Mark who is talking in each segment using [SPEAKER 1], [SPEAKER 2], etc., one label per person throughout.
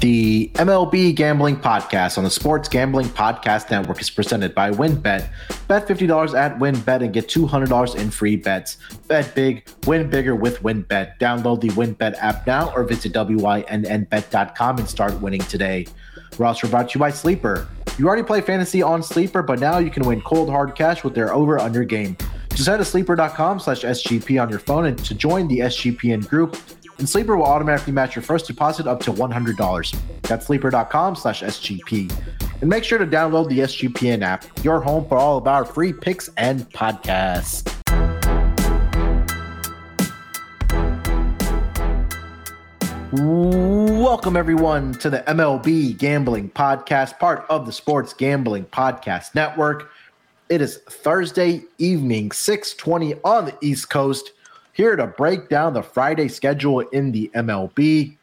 [SPEAKER 1] The MLB Gambling Podcast on the Sports Gambling Podcast Network is presented by WynnBET. Bet $50 at WynnBET and get $200 in free bets. Bet big, win bigger with WynnBET. Download the WynnBET app now or visit WYNNBet.com and start winning today. We're also brought to you by Sleeper. You already play fantasy on Sleeper, but now you can win cold hard cash with their over under game. Just head to sleeper.com slash SGP on your phone and to join the SGPN group and Sleeper will automatically match your first deposit up to $100. That's sleeper.com slash SGP. And make sure to download the SGPN app, your home for all of our free picks and podcasts. Welcome, everyone, to the MLB Gambling Podcast, part of the Sports Gambling Podcast Network. It is Thursday evening, 620 on the East Coast here to break down the Friday schedule in the MLB.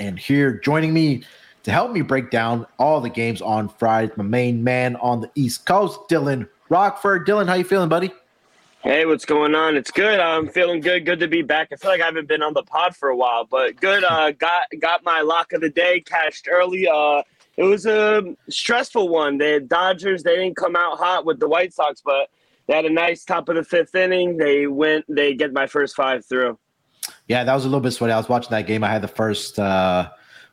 [SPEAKER 1] And here joining me to help me break down all the games on Friday, my main man on the East Coast, Dylan Rockford. Dylan, how you feeling, buddy?
[SPEAKER 2] Hey, what's going on? It's good. I'm feeling good. Good to be back. I feel like I haven't been on the pod for a while, but good. Uh, got got my lock of the day cashed early. Uh, it was a stressful one. The Dodgers they didn't come out hot with the White Sox, but they had a nice top of the fifth inning. They went. They get my first five through.
[SPEAKER 1] Yeah, that was a little bit sweaty. I was watching that game. I had the first uh,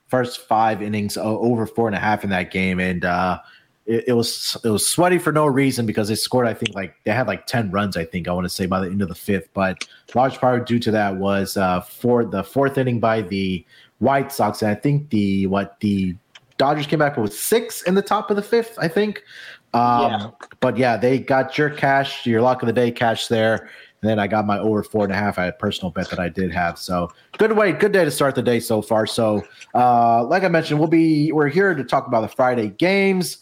[SPEAKER 1] first five innings over four and a half in that game, and uh, it, it, was it was sweaty for no reason because they scored. I think like they had like ten runs. I think I want to say by the end of the fifth, but large part due to that was uh, for the fourth inning by the White Sox, and I think the what the Dodgers came back with six in the top of the fifth. I think. Um, yeah. But yeah, they got your cash, your lock of the day cash there. And then I got my over four and a half. I had a personal bet that I did have. So good way, good day to start the day so far. So uh, like I mentioned, we'll be we're here to talk about the Friday games.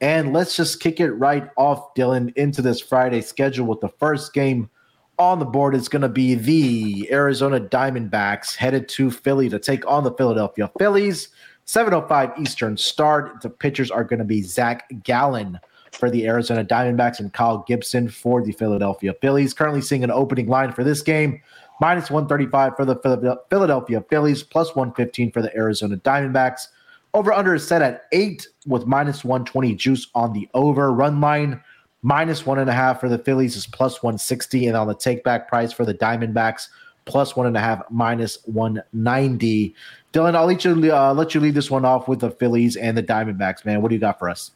[SPEAKER 1] And let's just kick it right off, Dylan, into this Friday schedule with the first game on the board is going to be the Arizona Diamondbacks headed to Philly to take on the Philadelphia Phillies. 7:05 Eastern start. The pitchers are going to be Zach Gallen for the Arizona Diamondbacks and Kyle Gibson for the Philadelphia Phillies. Currently seeing an opening line for this game minus 135 for the Philadelphia Phillies, plus 115 for the Arizona Diamondbacks. Over under is set at eight with minus 120 juice on the over. Run line minus one and a half for the Phillies is plus 160. And on the take back price for the Diamondbacks, plus one and a half, minus 190. Dylan, I'll let you uh, let you lead this one off with the Phillies and the Diamondbacks. Man, what do you got for us?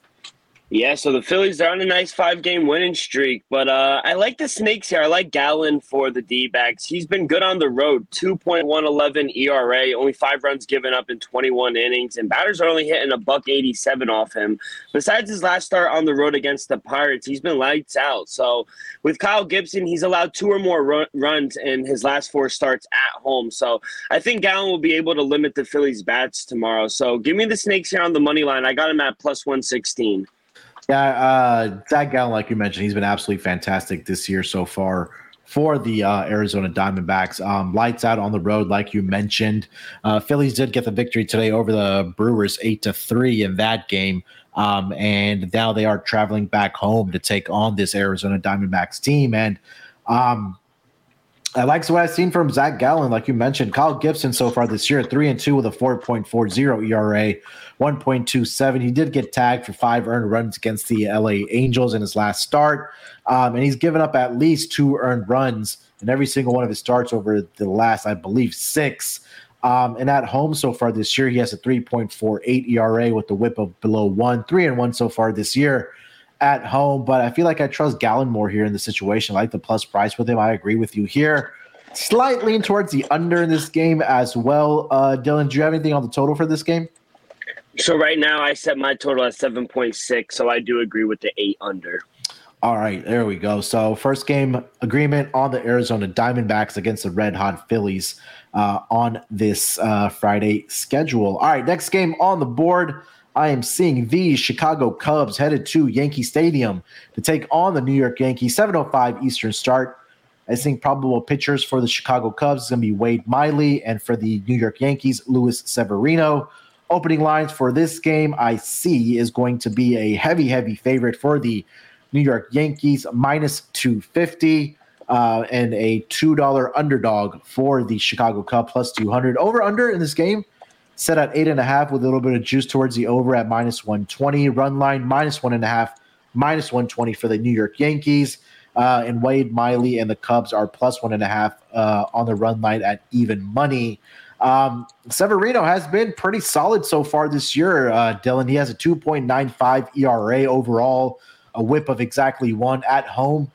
[SPEAKER 2] Yeah, so the Phillies are on a nice five game winning streak, but uh, I like the Snakes here. I like Gallen for the D backs. He's been good on the road 2.111 ERA, only five runs given up in 21 innings, and batters are only hitting a buck 87 off him. Besides his last start on the road against the Pirates, he's been lights out. So with Kyle Gibson, he's allowed two or more run- runs in his last four starts at home. So I think Gallen will be able to limit the Phillies' bats tomorrow. So give me the Snakes here on the money line. I got him at plus 116.
[SPEAKER 1] Yeah, uh, Zach Gallen, like you mentioned, he's been absolutely fantastic this year so far for the uh, Arizona Diamondbacks. Um, lights out on the road, like you mentioned. Uh, Phillies did get the victory today over the Brewers, eight to three in that game. Um, and now they are traveling back home to take on this Arizona Diamondbacks team. And um, I like what I've seen from Zach Gallen, like you mentioned. Kyle Gibson so far this year, three and two with a 4.40 ERA, 1.27. He did get tagged for five earned runs against the LA Angels in his last start. Um, and he's given up at least two earned runs in every single one of his starts over the last, I believe, six. Um, and at home so far this year, he has a 3.48 ERA with the whip of below one, three and one so far this year at home, but I feel like I trust Gallen more here in the situation. I like the plus price with him. I agree with you here. Slight lean towards the under in this game as well. Uh, Dylan, do you have anything on the total for this game?
[SPEAKER 2] So right now I set my total at 7.6, so I do agree with the 8 under.
[SPEAKER 1] All right, there we go. So first game agreement on the Arizona Diamondbacks against the Red Hot Phillies uh, on this uh, Friday schedule. All right, next game on the board. I am seeing the Chicago Cubs headed to Yankee Stadium to take on the New York Yankees. 7:05 Eastern start. I think probable pitchers for the Chicago Cubs is going to be Wade Miley, and for the New York Yankees, Luis Severino. Opening lines for this game, I see, is going to be a heavy, heavy favorite for the New York Yankees, minus 250, uh, and a $2 underdog for the Chicago Cubs, plus 200. Over under in this game, set at eight and a half with a little bit of juice towards the over at minus 120. Run line minus one and a half, minus 120 for the New York Yankees. Uh, and Wade Miley and the Cubs are plus one and a half uh, on the run line at even money. Um, Severino has been pretty solid so far this year, uh, Dylan. He has a 2.95 ERA overall, a whip of exactly one at home.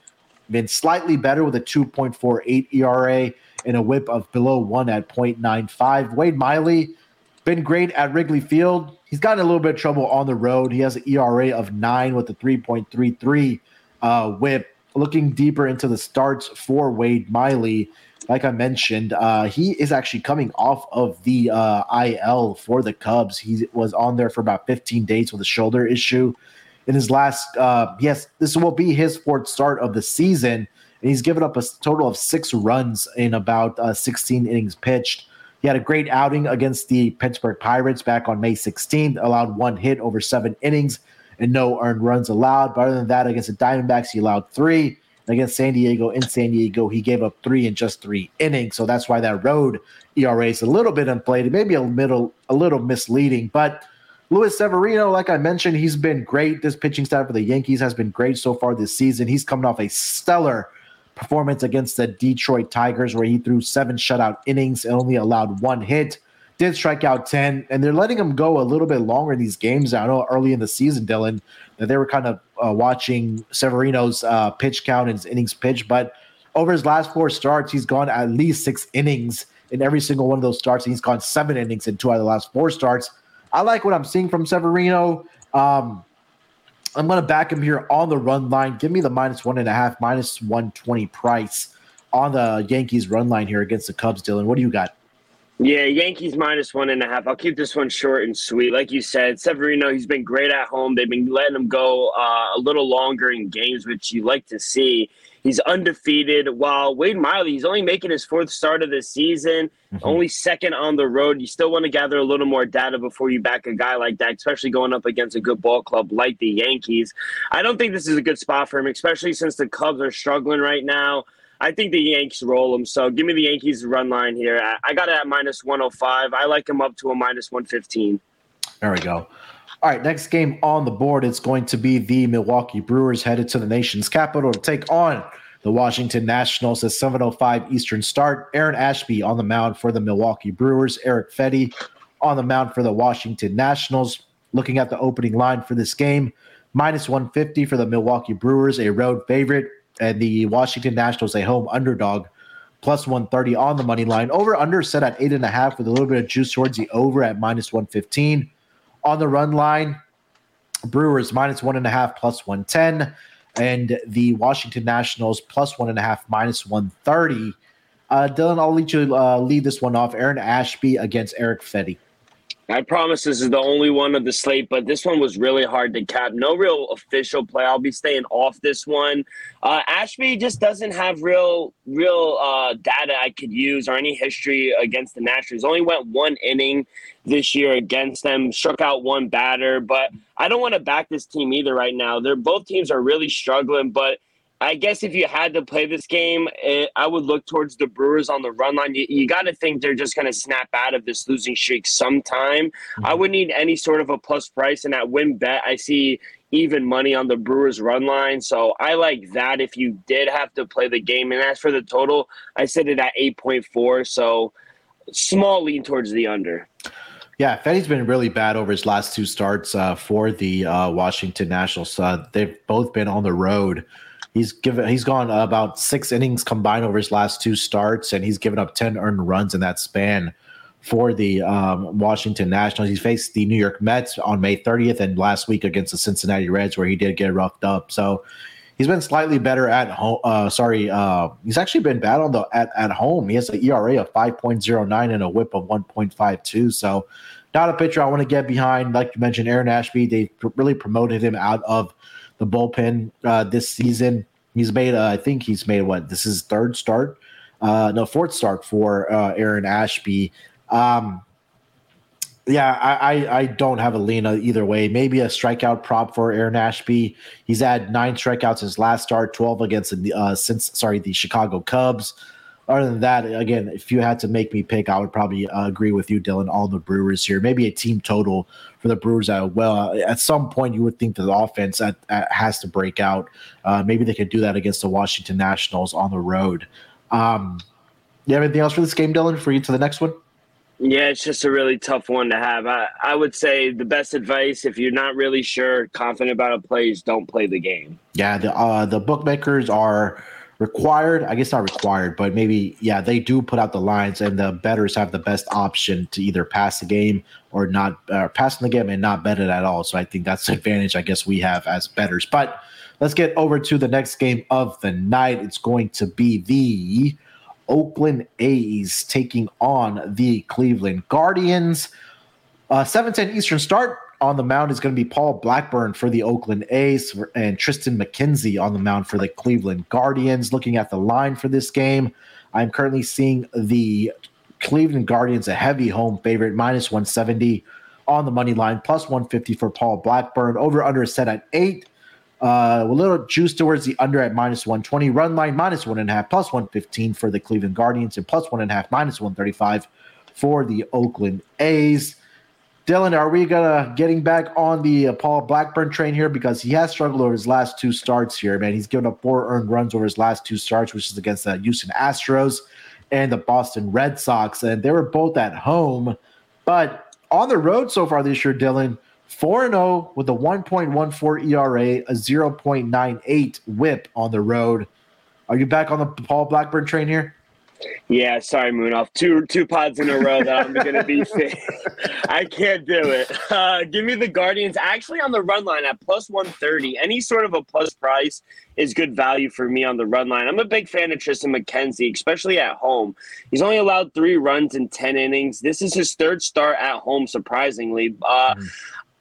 [SPEAKER 1] Been slightly better with a 2.48 ERA and a whip of below one at 0.95. Wade Miley, been great at Wrigley Field. He's gotten a little bit of trouble on the road. He has an ERA of nine with a 3.33 uh, whip. Looking deeper into the starts for Wade Miley, like I mentioned, uh, he is actually coming off of the uh, IL for the Cubs. He was on there for about 15 days with a shoulder issue. In his last, uh, yes, this will be his fourth start of the season, and he's given up a total of six runs in about uh, 16 innings pitched. He had a great outing against the Pittsburgh Pirates back on May 16th, allowed one hit over seven innings and no earned runs allowed. But other than that, against the Diamondbacks, he allowed three. Against San Diego in San Diego, he gave up three in just three innings. So that's why that road ERA is a little bit inflated, maybe a little a little misleading. But Luis Severino, like I mentioned, he's been great. This pitching staff for the Yankees has been great so far this season. He's coming off a stellar performance against the Detroit Tigers, where he threw seven shutout innings and only allowed one hit. Did strike out 10, and they're letting him go a little bit longer in these games. I know early in the season, Dylan, that they were kind of uh, watching Severino's uh, pitch count and his innings pitch, but over his last four starts, he's gone at least six innings in every single one of those starts. And he's gone seven innings in two out of the last four starts. I like what I'm seeing from Severino. Um, I'm going to back him here on the run line. Give me the minus one and a half, minus 120 price on the Yankees run line here against the Cubs, Dylan. What do you got?
[SPEAKER 2] Yeah, Yankees minus one and a half. I'll keep this one short and sweet. Like you said, Severino, he's been great at home. They've been letting him go uh, a little longer in games, which you like to see. He's undefeated. While Wade Miley, he's only making his fourth start of the season, mm-hmm. only second on the road. You still want to gather a little more data before you back a guy like that, especially going up against a good ball club like the Yankees. I don't think this is a good spot for him, especially since the Cubs are struggling right now. I think the Yankees roll them. So give me the Yankees run line here. I, got it at minus 105. I like them up to a minus 115.
[SPEAKER 1] There we go. All right, next game on the board it's going to be the Milwaukee Brewers headed to the nation's capital to take on the Washington Nationals at 7:05 Eastern start. Aaron Ashby on the mound for the Milwaukee Brewers. Eric Fedde on the mound for the Washington Nationals. Looking at the opening line for this game, minus 150 for the Milwaukee Brewers, a road favorite and the Washington Nationals a home underdog, plus 130 on the money line. Over under set at eight and a half with a little bit of juice towards the over at minus 115. On the run line, Brewers minus one and a half plus 110, and the Washington Nationals plus one and a half minus 130. Uh, Dylan, I'll let you uh, lead this one off. Aaron Ashby against Eric Fedde.
[SPEAKER 2] I promise this is the only one of the slate, but this one was really hard to cap. No real official play. I'll be staying off this one. Uh, Ashby just doesn't have real, real uh, data I could use or any history against the Nationals. Only went one inning this year against them, struck out one batter, but I don't want to back this team either right now. They're both teams are really struggling, but I guess if you had to play this game, it, I would look towards the Brewers on the run line. You, you got to think they're just going to snap out of this losing streak sometime. Mm-hmm. I would need any sort of a plus price, and at WynnBET, I see even money on the Brewers run line. So I like that if you did have to play the game. And as for the total, I set it at 8.4. So small lean towards the under.
[SPEAKER 1] Yeah, Fedde's been really bad over his last two starts uh, for the uh, Washington Nationals. Uh, they've both been on the road. He's given he's gone about six innings combined over his last two starts, and he's given up ten earned runs in that span for the um, Washington Nationals. He faced the New York Mets on May 30th, and last week against the Cincinnati Reds, where he did get roughed up. So he's been slightly better at home. Uh, sorry, uh, he's actually been bad on the at, at home. He has an ERA of 5.09 and a WHIP of 1.52. So not a pitcher I want to get behind. Like you mentioned, Aaron Ashby, they really promoted him out of the bullpen uh, this season. He's made, uh, I think he's made what? This is third start, uh, no fourth start for uh, Aaron Ashby. Um, yeah, I, I, I don't have a lean either way. Maybe a strikeout prop for Aaron Ashby. He's had nine strikeouts his last start, twelve against the uh, since sorry the Chicago Cubs. Other than that, again, if you had to make me pick, I would probably uh, agree with you, Dylan, on the Brewers here. Maybe a team total for the Brewers. Uh, well, at some point, you would think that the offense at, at has to break out. Uh, maybe they could do that against the Washington Nationals on the road. Um, you have anything else for this game, Dylan? For you to the next one.
[SPEAKER 2] Yeah, it's just a really tough one to have. I, I would say the best advice if you're not really sure, confident about a play, is don't play the game.
[SPEAKER 1] Yeah, the uh, the bookmakers are required. I guess not required, but maybe yeah, they do put out the lines, and the betters have the best option to either pass the game or not uh, passing the game and not bet it at all. So I think that's the advantage I guess we have as betters. But let's get over to the next game of the night. It's going to be the Oakland A's taking on the Cleveland Guardians. Uh, 7:10 Eastern start on the mound is going to be Paul Blackburn for the Oakland A's and Triston McKenzie on the mound for the Cleveland Guardians. Looking at the line for this game, I'm currently seeing the Cleveland Guardians a heavy home favorite, minus 170 on the money line, plus 150 for Paul Blackburn. Over under is set at eight. Uh, a little juice towards the under at minus 120. Run line minus one and a half, plus 115 for the Cleveland Guardians, and plus one and a half, minus 135 for the Oakland A's. Dylan, are we gonna getting back on the uh, Paul Blackburn train here because he has struggled over his last two starts here, man. He's given up four earned runs over his last two starts, which is against the Houston Astros and the Boston Red Sox, and they were both at home, but on the road so far this year, Dylan 4 0 with a 1.14 ERA, a 0.98 whip on the road. Are you back on the Paul Blackburn train here?
[SPEAKER 2] Yeah, sorry, Moonoff. Two two pods in a row that I'm going to be. I can't do it. Uh, give me the Guardians. Actually, on the run line at plus 130. Any sort of a plus price is good value for me on the run line. I'm a big fan of Triston McKenzie, especially at home. He's only allowed three runs in 10 innings. This is his third start at home, surprisingly. Uh, mm.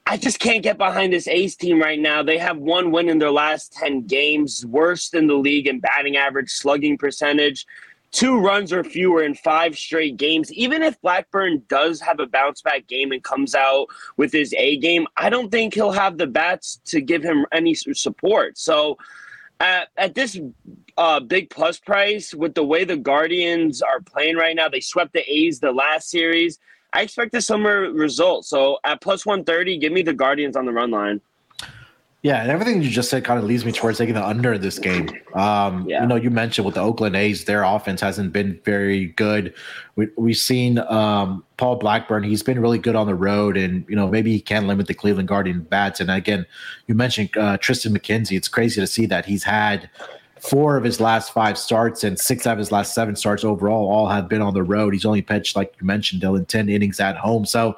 [SPEAKER 2] I just can't get behind this A's team right now. They have one win in their last 10 games, worst in the league in batting average, slugging percentage, two runs or fewer in five straight games. Even if Blackburn does have a bounce back game and comes out with his A game, I don't think he'll have the bats to give him any support. So, at, at this uh, big plus price, with the way the Guardians are playing right now, they swept the A's the last series. I expect a similar result. So at plus 130, give me the Guardians on the run line.
[SPEAKER 1] Yeah, and everything you just said kind of leads me towards taking the under in this game. Um, yeah. You know, you mentioned with the Oakland A's, their offense hasn't been very good. We, we've seen um, Paul Blackburn; he's been really good on the road, and you know maybe he can limit the Cleveland Guardian bats. And again, you mentioned uh, Triston McKenzie. It's crazy to see that he's had four of his last five starts and six out of his last seven starts overall all have been on the road. He's only pitched, like you mentioned, Dylan, 10 innings at home. So,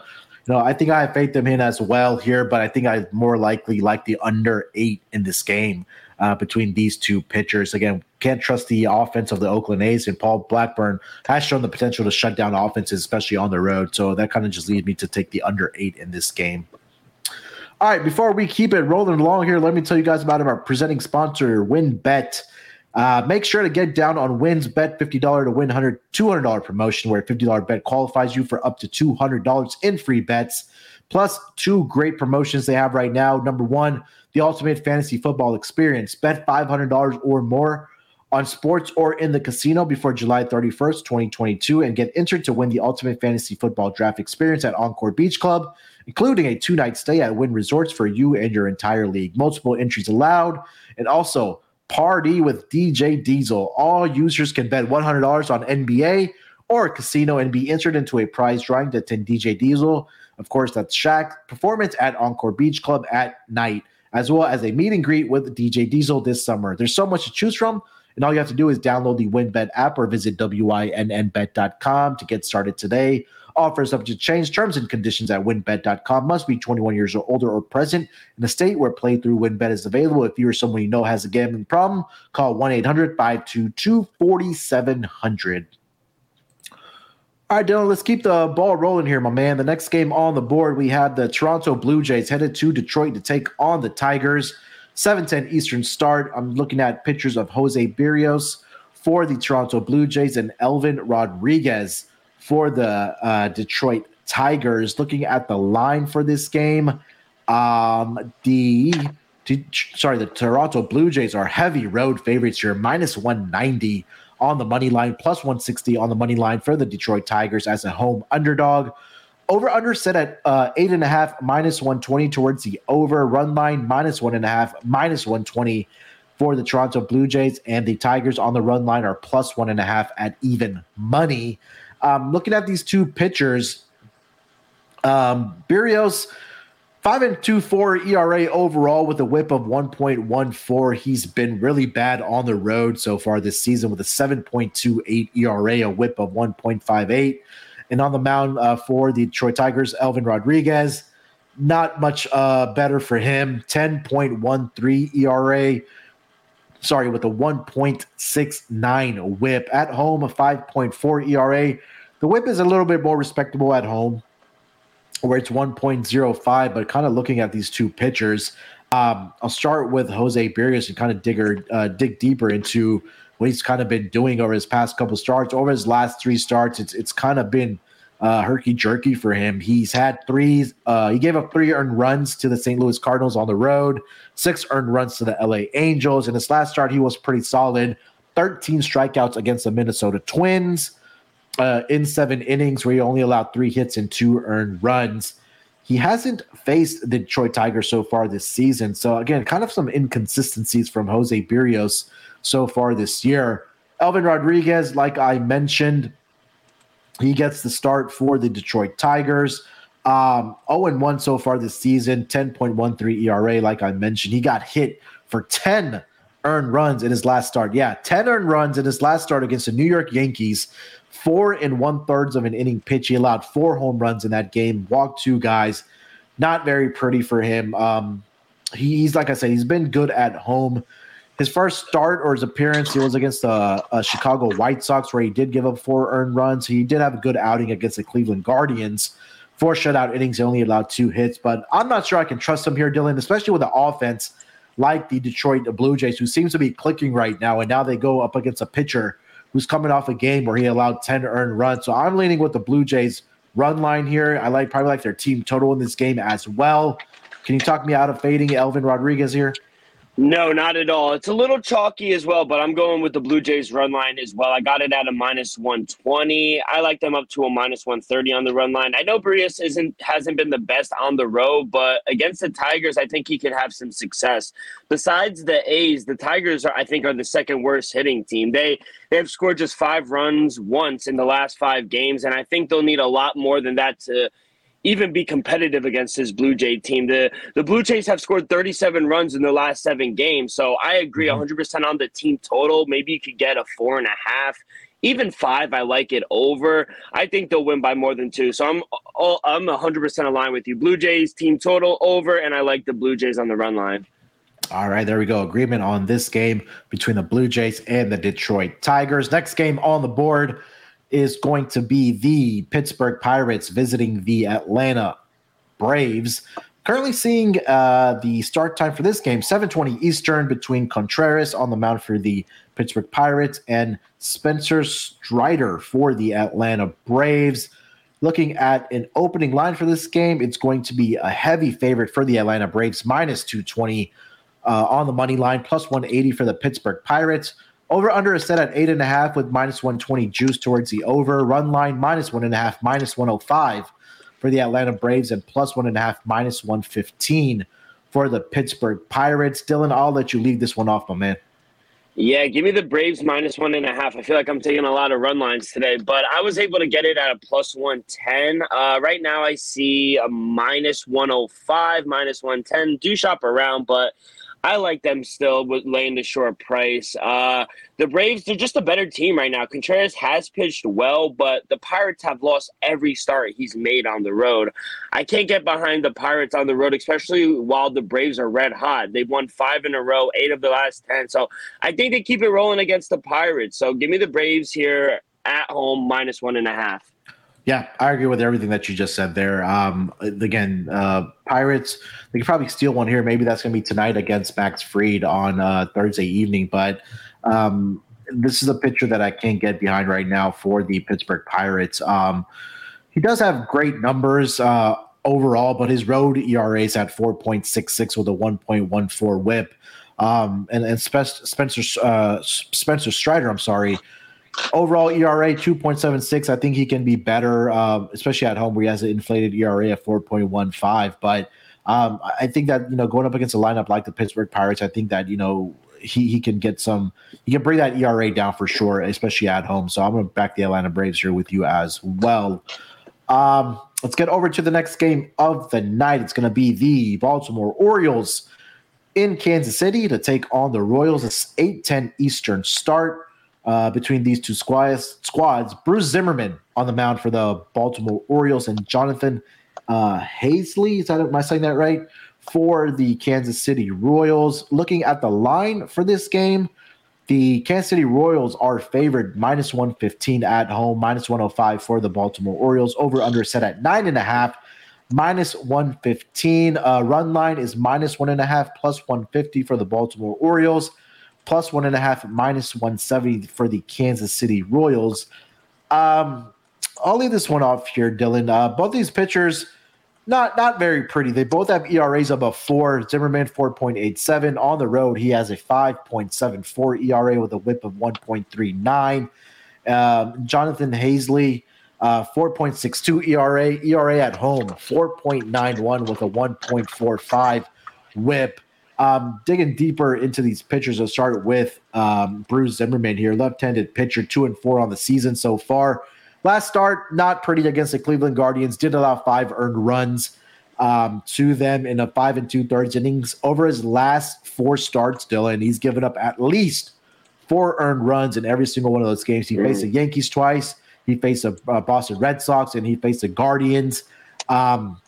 [SPEAKER 1] know, I think I have faith in him as well here, but I think I more likely like the under eight in this game uh, between these two pitchers. Again, can't trust the offense of the Oakland A's, and Paul Blackburn has shown the potential to shut down offenses, especially on the road. So that kind of just leads me to take the under eight in this game. All right, before we keep it rolling along here, let me tell you guys about our presenting sponsor, WynnBET. Uh, make sure to get down on wins. Bet $50 to win $100, $200 promotion, where a $50 bet qualifies you for up to $200 in free bets. Plus, two great promotions they have right now. Number one, the Ultimate Fantasy Football Experience. Bet $500 or more on sports or in the casino before July 31st, 2022, and get entered to win the Ultimate Fantasy Football Draft Experience at Encore Beach Club, including a two night stay at Wynn Resorts for you and your entire league. Multiple entries allowed. And also, Party with DJ Diesel. All users can bet $100 on NBA or casino and be entered into a prize drawing to attend DJ Diesel. Of course, that's Shaq performance at Encore Beach Club at night, as well as a meet and greet with DJ Diesel this summer. There's so much to choose from, and all you have to do is download the WynnBET app or visit wynnbet.com to get started today. Offers subject to change. Terms and conditions at wynnbet.com. Must be 21 years or older or present in a state where playthrough WynnBET is available. If you or someone you know has a gambling problem, call 1 800 522 4700. All right, Dylan, let's keep the ball rolling here, my man. The next game on the board, we have the Toronto Blue Jays headed to Detroit to take on the Tigers. 7:10 Eastern start. I'm looking at pictures of Jose Berrios for the Toronto Blue Jays and Elvin Rodriguez for the uh, Detroit Tigers. Looking at the line for this game, um, the sorry, the Toronto Blue Jays are heavy road favorites here, minus 190 on the money line, plus 160 on the money line for the Detroit Tigers as a home underdog. Over under set at uh, eight and a half, minus 120 towards the over. Run line minus one and a half, minus 120 for the Toronto Blue Jays. And the Tigers on the run line are plus one and a half at even money. Um, looking at these two pitchers, um, five and two four ERA overall with a whip of 1.14. He's been really bad on the road so far this season with a 7.28 ERA, a whip of 1.58. And on the mound uh, for the Detroit Tigers, Elvin Rodriguez, not much uh, better for him. 10.13 ERA. Sorry, with a 1.69 whip. At home, a 5.4 ERA. The whip is a little bit more respectable at home, where it's 1.05. But kind of looking at these two pitchers, um, I'll start with Jose Berrios and kind of dig, uh, dig deeper into what he's kind of been doing over his past couple starts. Over his last three starts, it's it's kind of been uh, herky jerky for him. He's had three. Uh, he gave up three earned runs to the St. Louis Cardinals on the road, six earned runs to the LA Angels. In his last start, he was pretty solid. 13 strikeouts against the Minnesota Twins uh, in seven innings, where he only allowed three hits and two earned runs. He hasn't faced the Detroit Tigers so far this season. So, again, kind of some inconsistencies from Jose Berrios so far this year. Elvin Rodriguez, like I mentioned, he gets the start for the Detroit Tigers. Um, 0 1 so far this season, 10.13 ERA, like I mentioned. He got hit for 10 earned runs in his last start. Yeah, 10 earned runs in his last start against the New York Yankees. Four and one thirds of an inning pitch. He allowed four home runs in that game, walked two guys. Not very pretty for him. Um, he, he's like I said, he's been good at home his first start or his appearance, he was against the uh, Chicago White Sox, where he did give up four earned runs. He did have a good outing against the Cleveland Guardians. Four shutout innings, he only allowed two hits. But I'm not sure I can trust him here, Dylan, especially with the offense like the Detroit Blue Jays, who seems to be clicking right now. And now they go up against a pitcher who's coming off a game where he allowed 10 earned runs. So I'm leaning with the Blue Jays run line here. I like probably like their team total in this game as well. Can you talk me out of fading Elvin Rodriguez here?
[SPEAKER 2] No, not at all. It's a little chalky as well, but I'm going with the Blue Jays run line as well. I got it at a minus 120. I like them up to a minus 130 on the run line. I know Berrios isn't hasn't been the best on the road, but against the Tigers, I think he could have some success. Besides the A's, the Tigers are I think are the second worst hitting team. They they have scored just five runs once in the last five games, and I think they'll need a lot more than that to even be competitive against his Blue Jay team. The the Blue Jays have scored 37 runs in the last seven games. So I agree 100% mm-hmm. on the team total. Maybe you could get a four and a half. Even five, I like it over. I think they'll win by more than two. So I'm I'm 100% aligned with you. Blue Jays team total over, and I like the Blue Jays on the run line.
[SPEAKER 1] All right, there we go. Agreement on this game between the Blue Jays and the Detroit Tigers. Next game on the board is going to be the Pittsburgh Pirates visiting the Atlanta Braves. Currently seeing uh, the start time for this game, 7:20 Eastern, between Contreras on the mound for the Pittsburgh Pirates and Spencer Strider for the Atlanta Braves. Looking at an opening line for this game, it's going to be a heavy favorite for the Atlanta Braves, minus 220 uh, on the money line, plus 180 for the Pittsburgh Pirates. Over under is set at eight and a half with minus 120 juice towards the over. Run line minus one and a half, minus 105 for the Atlanta Braves, and plus one and a half, minus 115 for the Pittsburgh Pirates. Dylan, I'll let you lead this one off, my man.
[SPEAKER 2] Yeah, give me the Braves minus one and a half. I feel like I'm taking a lot of run lines today, but I was able to get it at a plus 110. Uh, right now, I see a minus 105, minus 110. Do shop around, but I like them still with laying the short price. Uh, the Braves, they're just a better team right now. Contreras has pitched well, but the Pirates have lost every start he's made on the road. I can't get behind the Pirates on the road, especially while the Braves are red hot. They've won five in a row, eight of the last 10. So I think they keep it rolling against the Pirates. So give me the Braves here at home, minus one and a half.
[SPEAKER 1] Yeah, I agree with everything that you just said there. Um, again, uh, Pirates, they could probably steal one here. Maybe that's going to be tonight against Max Fried on uh, Thursday evening. But um, this is a pitcher that I can't get behind right now for the Pittsburgh Pirates. Um, he does have great numbers uh, overall, but his road ERA is at 4.66 with a 1.14 whip. Um, and and Spencer, uh, Spencer Strider, I'm sorry, Overall ERA 2.76. I think he can be better, um, especially at home where he has an inflated ERA of 4.15. But um, I think that you know going up against a lineup like the Pittsburgh Pirates, I think that you know he he can get some he can bring that ERA down for sure, especially at home. So I'm going to back the Atlanta Braves here with you as well. Um, let's get over to the next game of the night. It's going to be the Baltimore Orioles in Kansas City to take on the Royals. It's 8:10 Eastern start uh, between these two squads. Squads. Bruce Zimmermann on the mound for the Baltimore Orioles and Jonathan uh, Hazley. Is that am I saying that right? For the Kansas City Royals. Looking at the line for this game, the Kansas City Royals are favored minus 115 at home, minus 105 for the Baltimore Orioles. Over under set at nine and a half, minus 115. Uh, run line is minus one and a half, plus 150 for the Baltimore Orioles, plus one and a half, minus 170 for the Kansas City Royals. Um, I'll leave this one off here, Dylan. Uh, both these pitchers, not not very pretty. They both have ERAs above four. Zimmermann four point eight seven on the road. He has a five point seven four ERA with a WHIP of one point three nine. Um, Jonathan Hazley. Uh, 4.62 ERA, ERA at home, 4.91 with a 1.45 whip. Um, digging deeper into these pitchers, I'll start with um, Bruce Zimmermann here, left handed pitcher, two and four on the season so far. Last start, not pretty against the Cleveland Guardians. Did allow five earned runs um, to them in a five and two thirds innings. Over his last four starts, Dylan, he's given up at least four earned runs in every single one of those games. He mm. faced the Yankees twice, he faced the uh, Boston Red Sox, and he faced the Guardians. Um,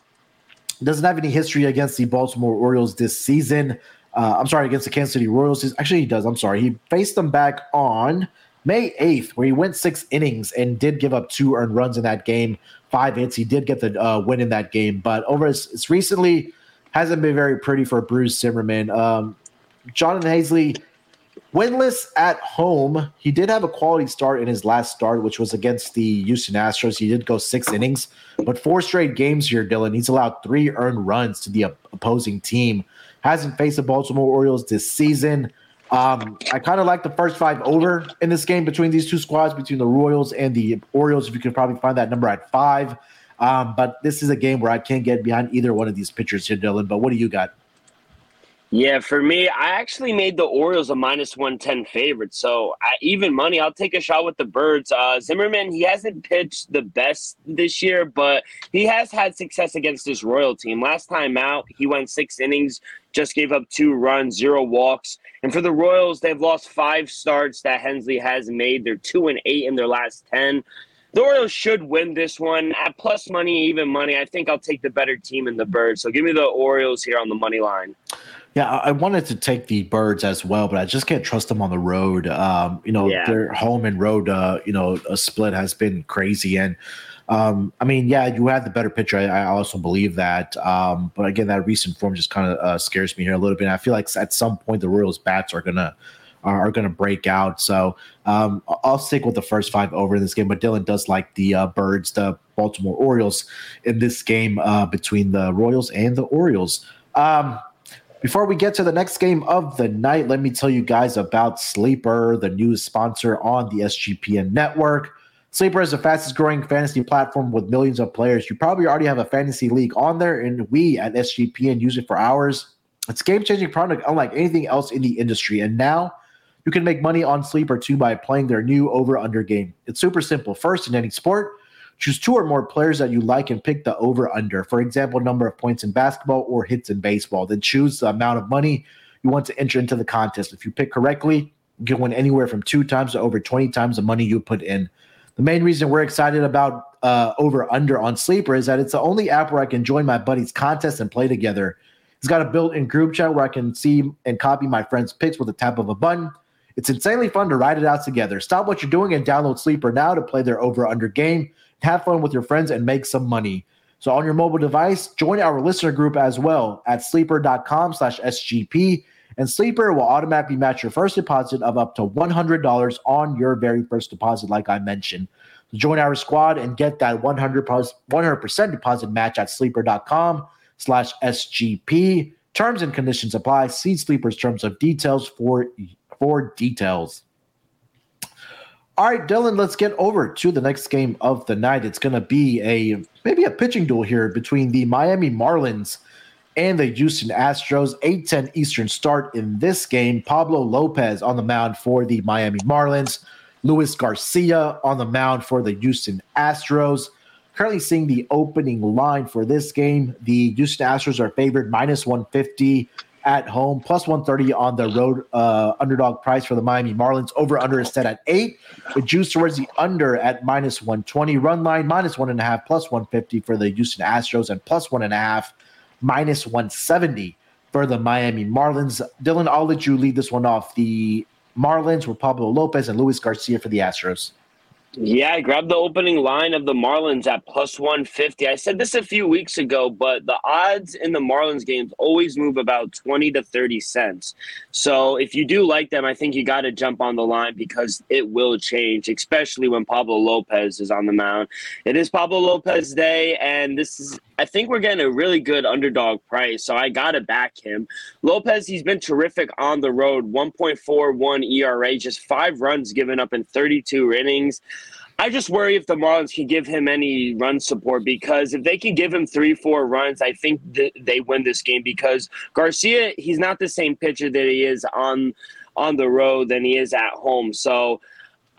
[SPEAKER 1] doesn't have any history against the Baltimore Orioles this season. Uh, I'm sorry, against the Kansas City Royals. Actually, he does. I'm sorry. He faced them back on May 8th, where he went six innings and did give up two earned runs in that game, five hits. He did get the uh, win in that game, but over his, recently hasn't been very pretty for Bruce Zimmermann. Um, Jonathan Hazley, winless at home. He did have a quality start in his last start, which was against the Houston Astros. He did go six innings, but four straight games here, Dylan. He's allowed three earned runs to the opposing team. Hasn't faced the Baltimore Orioles this season. Um, I kind of like the first five over in this game between these two squads, between the Royals and the Orioles. If you can probably find that number at five. Um, but this is a game where I can't get behind either one of these pitchers here, Dylan. But what do you got?
[SPEAKER 2] Yeah, for me, I actually made the Orioles a minus 110 favorite. So even money, I'll take a shot with the Birds. Uh, Zimmermann, he hasn't pitched the best this year, but he has had success against this Royal team. Last time out, he went six innings, just gave up two runs, zero walks. And for the Royals, they've lost five starts that Hensley has made. They're two and eight in their last 10. The Orioles should win this one at plus money, even money. I think I'll take the better team in the Birds. So give me the Orioles here on the money line.
[SPEAKER 1] Yeah, I wanted to take the birds as well, but I just can't trust them on the road. Um, you know, yeah. their home and road, uh, you know, a split has been crazy. And um, I mean, yeah, you had the better pitcher. I, I also believe that. Um, but again, that recent form just kind of uh, scares me here a little bit. And I feel like at some point the Royals bats are gonna are, going to break out. So um, I'll stick with the first five over in this game. But Dylan does like the uh, birds, the Baltimore Orioles in this game uh, between the Royals and the Orioles. Um, before we get to the next game of the night, let me tell you guys about Sleeper, the new sponsor on the SGPN network. Sleeper is the fastest growing fantasy platform with millions of players. You probably already have a fantasy league on there, and we at SGPN use it for hours. It's game changing product unlike anything else in the industry. And now you can make money on Sleeper too by playing their new over under game. It's super simple. First, in any sport, Choose two or more players that you like and pick the over under. For example, number of points in basketball or hits in baseball. Then choose the amount of money you want to enter into the contest. If you pick correctly, you can win anywhere from two times to over 20 times the money you put in. The main reason we're excited about uh, over under on Sleeper is that it's the only app where I can join my buddies' contests and play together. It's got a built in group chat where I can see and copy my friends' picks with a tap of a button. It's insanely fun to ride it out together. Stop what you're doing and download Sleeper now to play their over under game have fun with your friends, and make some money. So on your mobile device, join our listener group as well at sleeper.com slash SGP. And Sleeper will automatically match your first deposit of up to $100 on your very first deposit, like I mentioned. So join our squad and get that 100 100% deposit match at sleeper.com slash SGP. Terms and conditions apply. See Sleeper's terms of details for, for details. All right, Dylan, let's get over to the next game of the night. It's going to be a maybe a pitching duel here between the Miami Marlins and the Houston Astros. 8:10 Eastern start in this game. Pablo Lopez on the mound for the Miami Marlins. Luis Garcia on the mound for the Houston Astros. Currently seeing the opening line for this game. The Houston Astros are favored minus 150 at home, plus 130 on the road uh, underdog price for the Miami Marlins. Over under is set at eight, with juice towards the under at minus 120. Run line minus one and a half, plus 150 for the Houston Astros, and plus one and a half, minus 170 for the Miami Marlins. Dylan, I'll let you lead this one off. The Marlins were Pablo Lopez and Luis Garcia for the Astros.
[SPEAKER 2] Yeah, I grabbed the opening line of the Marlins at plus 150. I said this a few weeks ago, but the odds in the Marlins games always move about 20 to 30 cents. So if you do like them, I think you got to jump on the line because it will change, especially when Pablo Lopez is on the mound. It is Pablo Lopez Day, and this is I think we're getting a really good underdog price, so I got to back him. Lopez, he's been terrific on the road 1.41 ERA, just five runs given up in 32 innings. I just worry if the Marlins can give him any run support because if they can give him three, four runs, I think th- they win this game because Garcia, he's not the same pitcher that he is on on the road than he is at home. So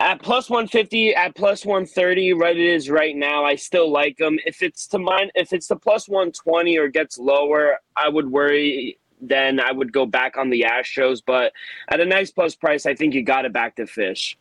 [SPEAKER 2] at plus 150 at plus 130 right it is right now i still like them if it's to mine if it's the plus 120 or gets lower i would worry then i would go back on the astros but at a nice plus price i think you got to back to fish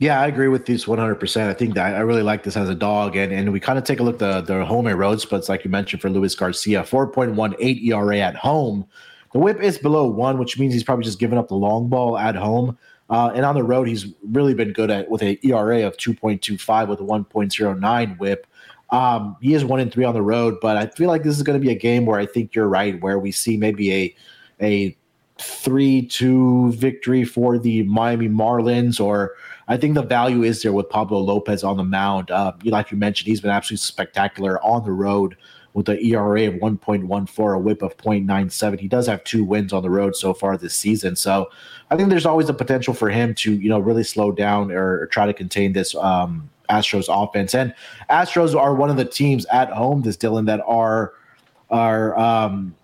[SPEAKER 1] yeah, I agree with these 100%. I think that I really like this as a dog. And and we kind of take a look the, the home and road splits, like you mentioned, for Luis Garcia 4.18 ERA at home. The whip is below one, which means he's probably just giving up the long ball at home. Uh, and on the road, he's really been good at with a ERA of 2.25 with a 1.09 whip. Um, he is one in three on the road, but I feel like this is going to be a game where I think you're right, where we see maybe a a three two victory for the Miami Marlins, or I think the value is there with Pablo Lopez on the mound. Uh, like you mentioned, he's been absolutely spectacular on the road with an ERA of 1.14, a whip of 0.97. He does have two wins on the road so far this season. So I think there's always a potential for him to, you know, really slow down or, or try to contain this um, Astros offense. And Astros are one of the teams at home, this Dylan, that are are um,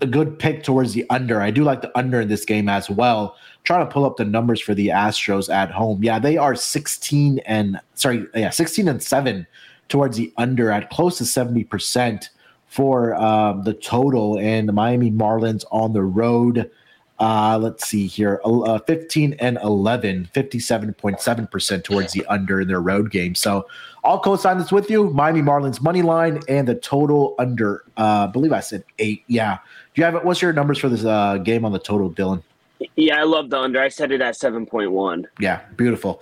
[SPEAKER 1] a good pick towards the under. I do like the under in this game as well. Trying to pull up the numbers for the Astros at home. Yeah, they are 16 and sorry, yeah, 16 and 7 towards the under at close to 70% for um, the total. And the Miami Marlins on the road. Uh, let's see here uh, 15 and 11, 57.7% towards the under in their road game. So I'll co sign this with you. Miami Marlins money line and the total under, uh, I believe I said eight. Yeah. Do you have it? What's your numbers for this uh, game on the total, Dylan?
[SPEAKER 2] Yeah, I love the under. I set it at 7.1.
[SPEAKER 1] Yeah, beautiful.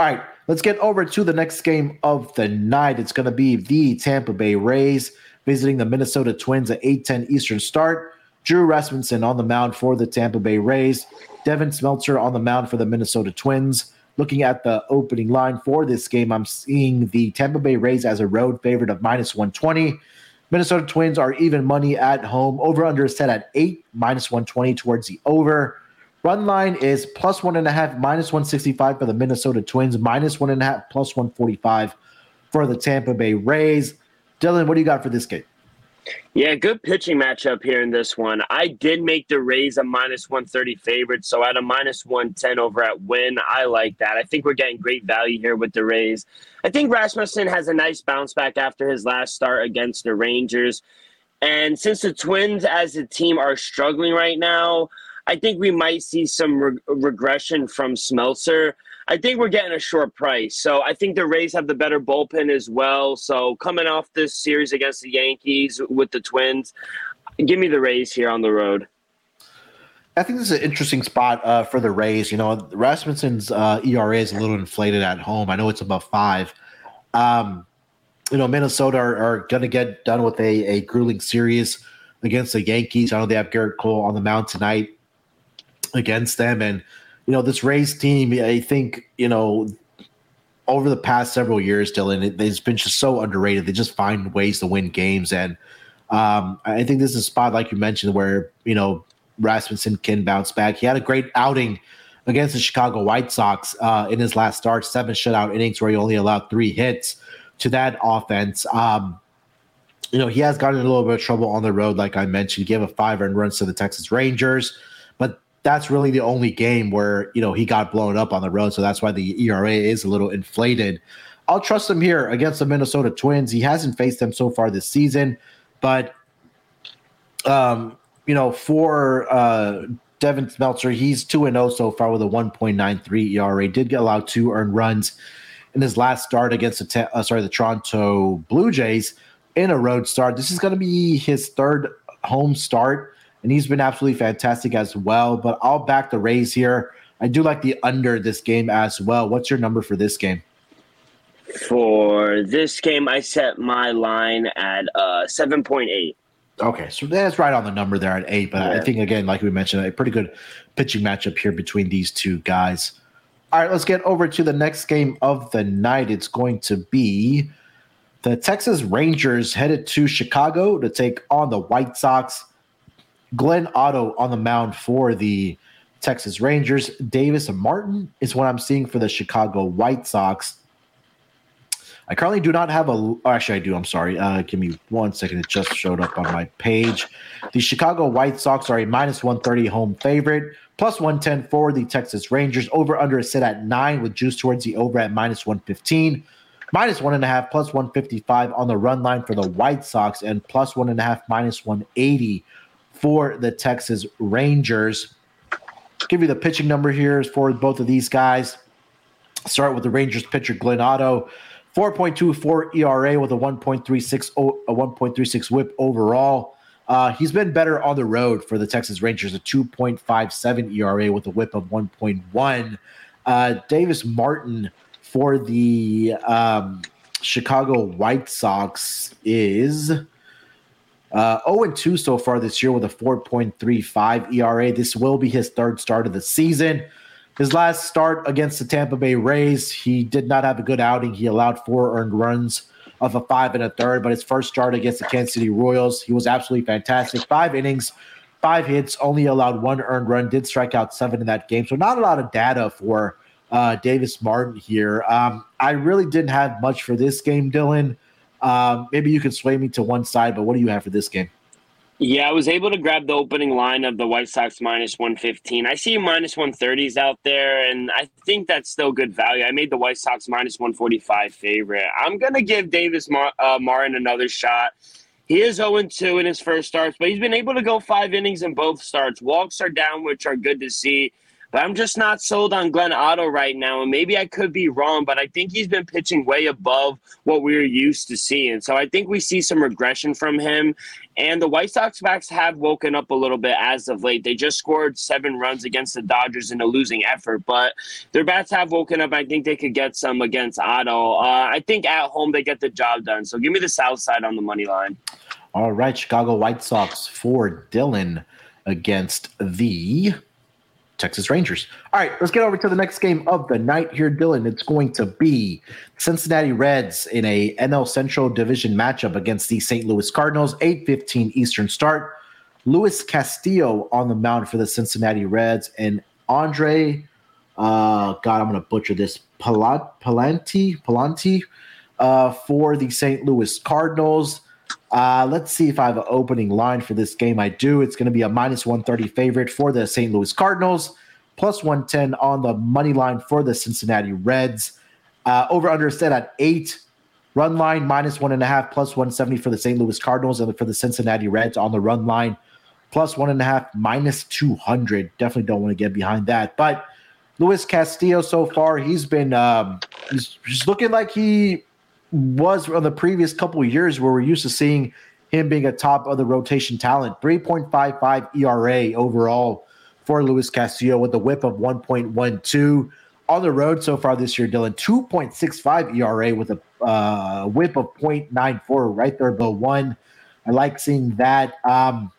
[SPEAKER 1] All right, let's get over to the next game of the night. It's going to be the Tampa Bay Rays visiting the Minnesota Twins at 8:10 Eastern start. Drew Rasmussen on the mound for the Tampa Bay Rays. Devin Smeltzer on the mound for the Minnesota Twins. Looking at the opening line for this game, I'm seeing the Tampa Bay Rays as a road favorite of minus 120. Minnesota Twins are even money at home. Over under is set at eight, minus 120 towards the over. Run line is plus one and a half, minus 165 for the Minnesota Twins, minus one and a half, plus 145 for the Tampa Bay Rays. Dylan, what do you got for this game?
[SPEAKER 2] Yeah, good pitching matchup here in this one. I did make the Rays a minus 130 favorite, so at a minus 110 over at Wynn, I like that. I think we're getting great value here with the Rays. I think Rasmussen has a nice bounce back after his last start against the Rangers. And since the Twins as a team are struggling right now, I think we might see some re- regression from Smeltzer. I think we're getting a short price. So I think the Rays have the better bullpen as well. So coming off this series against the Yankees with the Twins, give me the Rays here on the road.
[SPEAKER 1] I think this is an interesting spot uh, for the Rays. You know, Rasmussen's uh, ERA is a little inflated at home. I know it's above five. Um, you know, Minnesota are, are going to get done with a, a grueling series against the Yankees. I know they have Gerrit Cole on the mound tonight against them, and you know, this Rays team, I think, you know, over the past several years, Dylan, it, it's been just so underrated. They just find ways to win games. And um, I think this is a spot, like you mentioned, where, you know, Rasmussen can bounce back. He had a great outing against the Chicago White Sox uh, in his last start, seven shutout innings where he only allowed three hits to that offense. Um, you know, he has gotten a little bit of trouble on the road, like I mentioned. Gave a five earned runs to the Texas Rangers, but that's really the only game where, you know, he got blown up on the road. So that's why the ERA is a little inflated. I'll trust him here against the Minnesota Twins. He hasn't faced them so far this season, but, um, you know, for uh, Devin Smeltzer, he's 2 and 0 so far with a 1.93 ERA. Did get allowed two earned runs in his last start against the, te- uh, sorry, the Toronto Blue Jays in a road start. This is going to be his third home start, and he's been absolutely fantastic as well. But I'll back the Rays here. I do like the under this game as well. What's your number for this game?
[SPEAKER 2] For this game, I set my line at uh, 7.8.
[SPEAKER 1] Okay, so that's right on the number there at eight. But yeah. I think, again, like we mentioned, a pretty good pitching matchup here between these two guys. All right, let's get over to the next game of the night. It's going to be the Texas Rangers headed to Chicago to take on the White Sox. Glenn Otto on the mound for the Texas Rangers. Davis Martin is what I'm seeing for the Chicago White Sox. I currently do not have a. Oh, actually, I do. I'm sorry. Uh, give me one second. It just showed up on my page. The Chicago White Sox are a minus 130 home favorite, plus 110 for the Texas Rangers. Over under is set at nine with juice towards the over at minus 115 minus one and a half, plus 155 on the run line for the White Sox, and plus one and a half, minus 180 for the Texas Rangers. Give you the pitching number here for both of these guys. Start with the Rangers pitcher Glenn Otto, 4.24 ERA with a 1.36 a 1.36 WHIP overall. Uh, he's been better on the road for the Texas Rangers, a 2.57 ERA with a WHIP of 1.1. Uh, Davis Martin for the um, Chicago White Sox is uh, 0 2 so far this year with a 4.35 ERA. This will be his third start of the season. His last start against the Tampa Bay Rays, he did not have a good outing. He allowed four earned runs of a five and a third, but his first start against the Kansas City Royals, he was absolutely fantastic. Five innings, five hits, only allowed one earned run, did strike out seven in that game. So, not a lot of data for uh, Davis Martin here. Um, I really didn't have much for this game, Dylan. Um, maybe you could sway me to one side, but what do you have for this game?
[SPEAKER 2] Yeah, I was able to grab the opening line of the White Sox minus 115. I see minus 130s out there, and I think that's still good value. I made the White Sox minus 145 favorite. I'm going to give Davis Mar- uh, Martin another shot. He is 0 2 in his first starts, but he's been able to go five innings in both starts. Walks are down, which are good to see. But I'm just not sold on Glenn Otto right now. And maybe I could be wrong, but I think he's been pitching way above what we are used to seeing. So I think we see some regression from him. And the White Sox backs have woken up a little bit as of late. They just scored seven runs against the Dodgers in a losing effort, but their bats have woken up. I think they could get some against Otto. Uh, I think at home they get the job done. So give me the South side on the money line.
[SPEAKER 1] All right, Chicago White Sox for Dylan against the Texas Rangers. All right, let's get over to the next game of the night here, Dylan. It's going to be Cincinnati Reds in a NL Central Division matchup against the St. Louis Cardinals, 8:15 Eastern start. Luis Castillo on the mound for the Cincinnati Reds and Andre uh, God, I'm going to butcher this. Palanti, Palanti uh, for the St. Louis Cardinals. Uh, let's see if I have an opening line for this game. I do. It's going to be a minus 130 favorite for the St. Louis Cardinals, plus 110 on the money line for the Cincinnati Reds. Uh, over under set at eight. Run line minus one and a half, plus 170 for the St. Louis Cardinals and for the Cincinnati Reds on the run line, plus one and a half, minus 200. Definitely don't want to get behind that. But Luis Castillo so far, he's been um, he's, he's looking like he was on the previous couple years where we're used to seeing him being a top of the rotation talent. 3.55 ERA overall for Luis Castillo with a whip of 1.12. On the road so far this year, Dylan, 2.65 ERA with a uh, whip of 0.94, right there below one. I like seeing that. Um,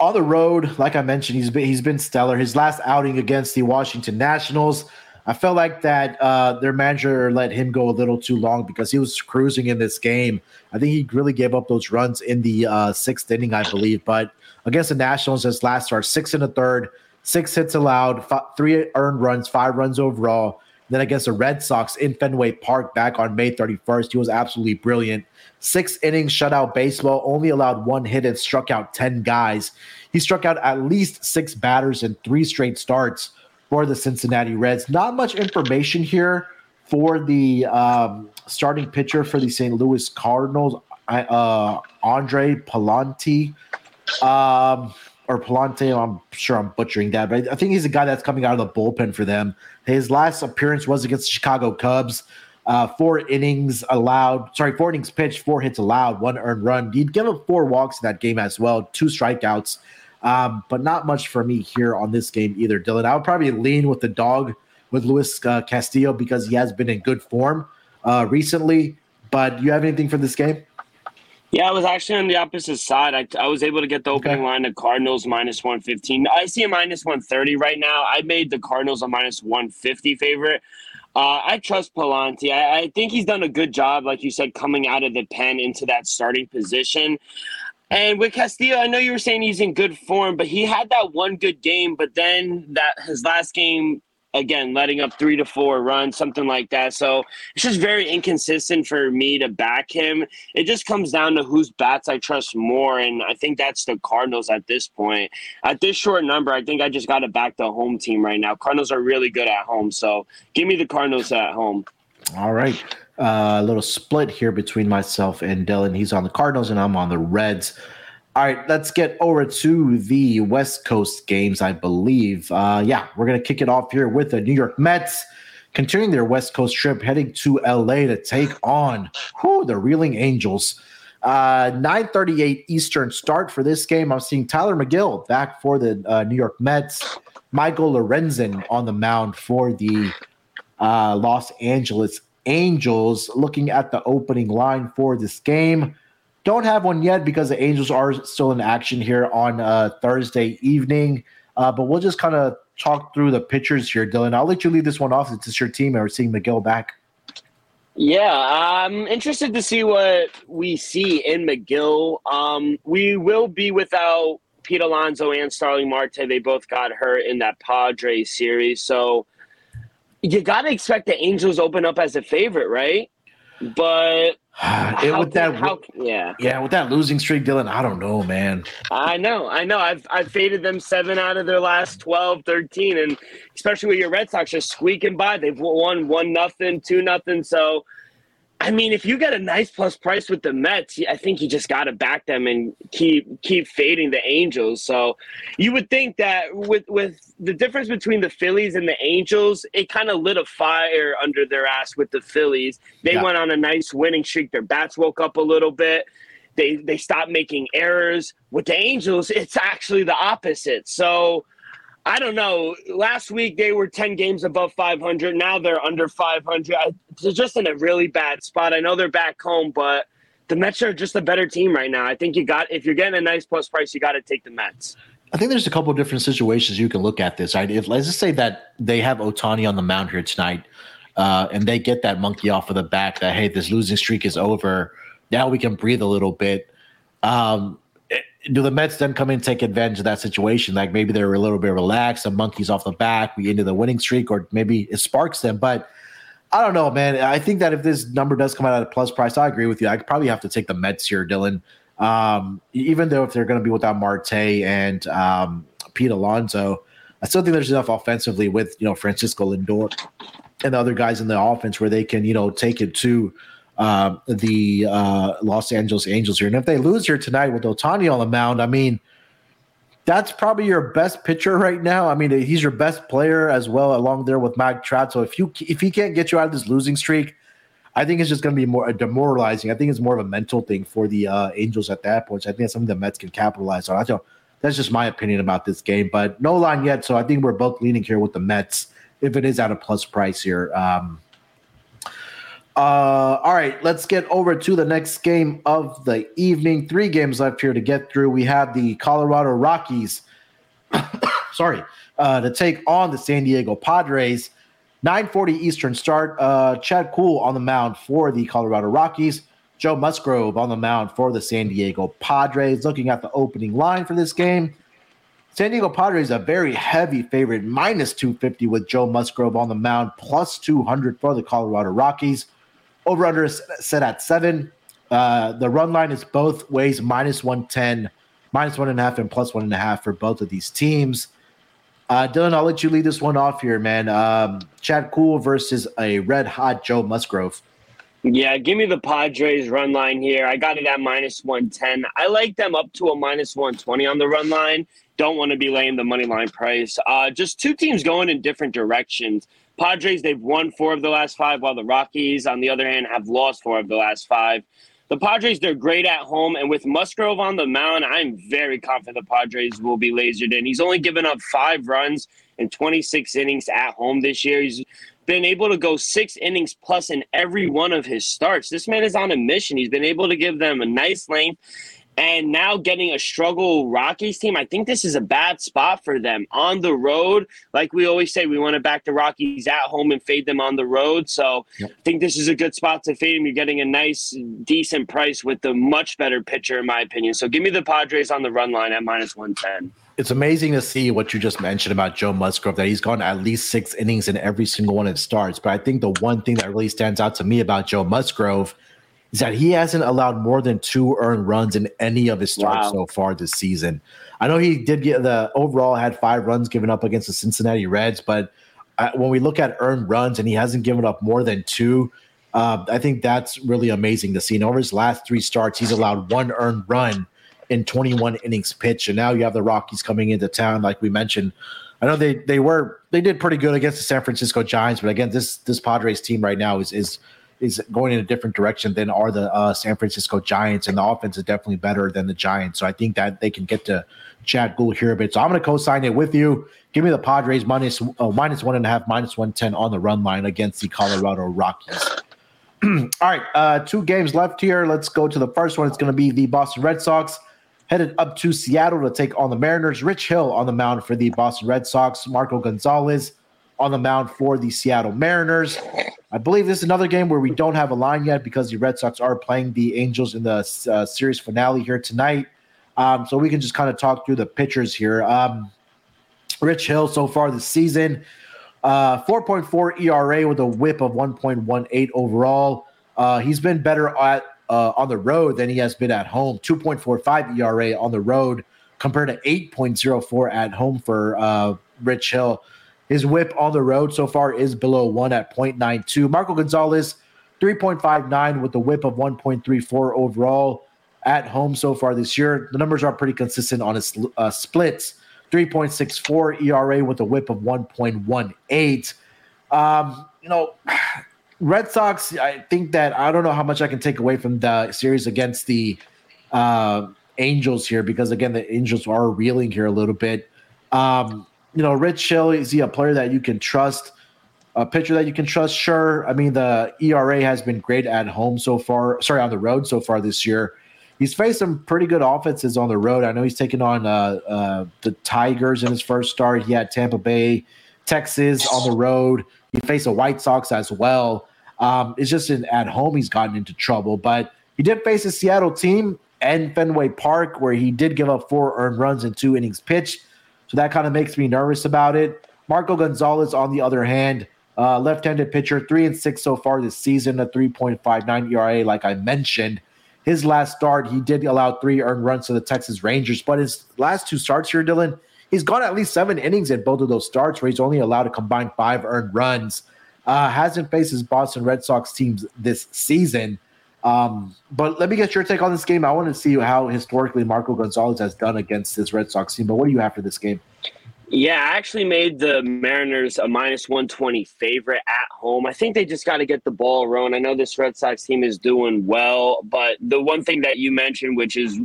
[SPEAKER 1] on the road, like I mentioned, he's been he's been stellar. His last outing against the Washington Nationals, I felt like that uh, their manager let him go a little too long because he was cruising in this game. I think he really gave up those runs in the uh, sixth inning, I believe. But against the Nationals, his last start, six and a third, six hits allowed, five, three earned runs, five runs overall. Then against the Red Sox in Fenway Park back on May 31st, he was absolutely brilliant. Six innings, shutout baseball, only allowed one hit and struck out 10 guys. He struck out at least six batters in three straight starts for the Cincinnati Reds. Not much information here for the um, starting pitcher for the St. Louis Cardinals, uh, Andre Pallante. Um, or Palante. I'm sure I'm butchering that, but I think he's a guy that's coming out of the bullpen for them. His last appearance was against the Chicago Cubs. Uh, four innings allowed, sorry, four innings pitched, four hits allowed, one earned run. He'd give up four walks in that game as well, two strikeouts, um, but not much for me here on this game either, Dylan. I would probably lean with the dog with Luis uh, Castillo because he has been in good form uh, recently. But you have anything for this game?
[SPEAKER 2] Yeah, I was actually on the opposite side. I, I was able to get the opening okay. line of Cardinals minus 115. I see a minus 130 right now. I made the Cardinals a minus 150 favorite. Uh, I trust Pallante. I, I, think he's done a good job, like you said, coming out of the pen into that starting position. And with Castillo, I know you were saying he's in good form, but he had that one good game. But then that his last game again, letting up three to four runs, something like that. So it's just very inconsistent for me to back him. It just comes down to whose bats I trust more. And I think that's the Cardinals at this point. At this short number, I think I just got to back the home team right now. Cardinals are really good at home. So give me the Cardinals at home.
[SPEAKER 1] All right. Uh, a little split here between myself and Dylan. He's on the Cardinals and I'm on the Reds. All right, let's get over to the West Coast games, I believe. Uh, yeah, we're going to kick it off here with the New York Mets continuing their West Coast trip, heading to LA to take on whew, the Reeling Angels. Uh, 9:38 Eastern start for this game. I'm seeing Tylor Megill back for the uh, New York Mets. Michael Lorenzen on the mound for the uh, Los Angeles Angels. Looking at the opening line for this game, don't have one yet because the Angels are still in action here on uh, Thursday evening. Uh, but we'll just kind of talk through the pitchers here, Dylan. I'll let you lead this one off it's your team and we're seeing Megill back.
[SPEAKER 2] Yeah, I'm interested to see what we see in Megill. Um, we will be without Pete Alonso and Starling Marte. They both got hurt in that Padres series. So you got to expect the Angels open up as a favorite, right? But
[SPEAKER 1] it, with that, how, yeah, yeah, with that losing streak, Dylan, I don't know, man.
[SPEAKER 2] I know, I know. I've I've faded them seven out of their last 12, 13, and especially with your Red Sox just squeaking by. They've won one nothing, two nothing. So I mean, if you get a nice plus price with the Mets, I think you just got to back them and keep keep fading the Angels. So you would think that with with the difference between the Phillies and the Angels, it kind of lit a fire under their ass with the Phillies. They yeah. went on a nice winning streak. Their bats woke up a little bit. They they stopped making errors. With the Angels, it's actually the opposite. So I don't know. Last week they were 10 games above 500. Now they're under 500. They're just in a really bad spot. I know they're back home, but the Mets are just a better team right now. I think you got, if you're getting a nice plus price, you got to take the Mets.
[SPEAKER 1] I think there's a couple of different situations you can look at this. Right? If let's just say that they have Ohtani on the mound here tonight, uh, and they get that monkey off of the back that hey, this losing streak is over. Now we can breathe a little bit. Um, do the Mets then come in and take advantage of that situation? Like maybe they're a little bit relaxed, some monkeys off the back, we into the winning streak, or maybe it sparks them. But I don't know, man. I think that if this number does come out at a plus price, I agree with you. I probably have to take the Mets here, Dylan. Um, even though if they're going to be without Marte and um, Pete Alonso, I still think there's enough offensively with you know Francisco Lindor and the other guys in the offense where they can you know take it to uh, the uh, Los Angeles Angels here. And if they lose here tonight with Ohtani on the mound, I mean, that's probably your best pitcher right now. I mean, he's your best player as well, along there with Mike Trout. So if you if he can't get you out of this losing streak, I think it's just going to be more demoralizing. I think it's more of a mental thing for the uh, Angels at that point. So I think it's something the Mets can capitalize on. I don't. That's just my opinion about this game, but no line yet. So I think we're both leaning here with the Mets if it is at a plus price here. Um, uh, all right, let's get over to the next game of the evening. Three games left here to get through. We have the Colorado Rockies, sorry, uh, to take on the San Diego Padres. 9:40 Eastern start. Uh, Chad Kuhl on the mound for the Colorado Rockies. Joe Musgrove on the mound for the San Diego Padres. Looking at the opening line for this game, San Diego Padres a very heavy favorite, minus 250 with Joe Musgrove on the mound, plus 200 for the Colorado Rockies. Over under set at seven. Uh, the run line is both ways, minus 110, minus one and a half, and plus one and a half for both of these teams. Uh, Dylan, I'll let you lead this one off here, man. Um, Chad Kuhl versus a red hot Joe Musgrove.
[SPEAKER 2] Yeah, give me the Padres run line here. I got it at minus 110. I like them up to a minus 120 on the run line. Don't want to be laying the money line price. Uh, just two teams going in different directions. Padres, they've won four of the last five, while the Rockies, on the other hand, have lost four of the last five. The Padres, they're great at home. And with Musgrove on the mound, I'm very confident the Padres will be lasered in. He's only given up five runs in 26 innings at home this year. He's been able to go six innings plus in every one of his starts. This man is on a mission. He's been able to give them a nice length. And now getting a struggle Rockies team, I think this is a bad spot for them on the road. Like we always say, we want to back the Rockies at home and fade them on the road. So yep. I think this is a good spot to fade them. You're getting a nice, decent price with the much better pitcher, in my opinion. So give me the Padres on the run line at minus 110
[SPEAKER 1] it's amazing to see what you just mentioned about Joe Musgrove that he's gone at least six innings in every single one of his starts. But I think the one thing that really stands out to me about Joe Musgrove is that he hasn't allowed more than two earned runs in any of his starts wow. so far this season. I know he did get the overall had five runs given up against the Cincinnati Reds, but uh, when we look at earned runs and he hasn't given up more than two, uh, I think that's really amazing to see. And over his last three starts, he's allowed one earned run in 21 innings pitched. And now you have the Rockies coming into town, like we mentioned. I know they they were they did pretty good against the San Francisco Giants, but again, this this Padres team right now is is is going in a different direction than are the uh, San Francisco Giants, and the offense is definitely better than the Giants. So I think that they can get to Chad Kuhl here a bit. So I'm going to co-sign it with you. Give me the Padres minus, uh, minus one and a half, minus one ten on the run line against the Colorado Rockies. All right, uh, two games left here. Let's go to the first one. It's going to be the Boston Red Sox headed up to Seattle to take on the Mariners. Rich Hill on the mound for the Boston Red Sox. Marco Gonzales on the mound for the Seattle Mariners. I believe this is another game where we don't have a line yet because the Red Sox are playing the Angels in the uh, series finale here tonight. Um, so we can just kind of talk through the pitchers here. Um, Rich Hill so far this season, uh, 4.4 ERA with a whip of 1.18 overall. Uh, he's been better at uh, on the road than he has been at home. 2.45 ERA on the road compared to 8.04 at home for uh, Rich Hill. His whip on the road so far is below one at 0.92. Marco Gonzales, 3.59 with a whip of 1.34 overall at home so far this year. The numbers are pretty consistent on his uh, splits. 3.64 ERA with a whip of 1.18. Um, you know, Red Sox, I think that I don't know how much I can take away from the series against the uh, Angels here because again, the Angels are reeling here a little bit. Um, you know, Rich Hill is he a player that you can trust? A pitcher that you can trust? Sure. I mean, the ERA has been great at home so far. Sorry, on the road so far this year. He's faced some pretty good offenses on the road. I know he's taken on uh, uh, the Tigers in his first start. He had Tampa Bay, Texas on the road. He faced the White Sox as well. Um, it's just in, at home he's gotten into trouble, but he did face a Seattle team and Fenway Park where he did give up four earned runs in two innings pitched. So that kind of makes me nervous about it. Marco Gonzales, on the other hand, uh, left-handed pitcher, three and six so far this season, a 3.59 ERA, like I mentioned. His last start, he did allow three earned runs to the Texas Rangers, but his last two starts here, Dylan, he's gone at least seven innings in both of those starts where he's only allowed a combined five earned runs. Uh, hasn't faced his Boston Red Sox teams this season. Um, but let me get your take on this game. I want to see how historically Marco Gonzales has done against this Red Sox team. But what do you have for this game?
[SPEAKER 2] Yeah, I actually made the Mariners a minus 120 favorite at home. I think they just got to get the ball rolling. I know this Red Sox team is doing well, but the one thing that you mentioned, which is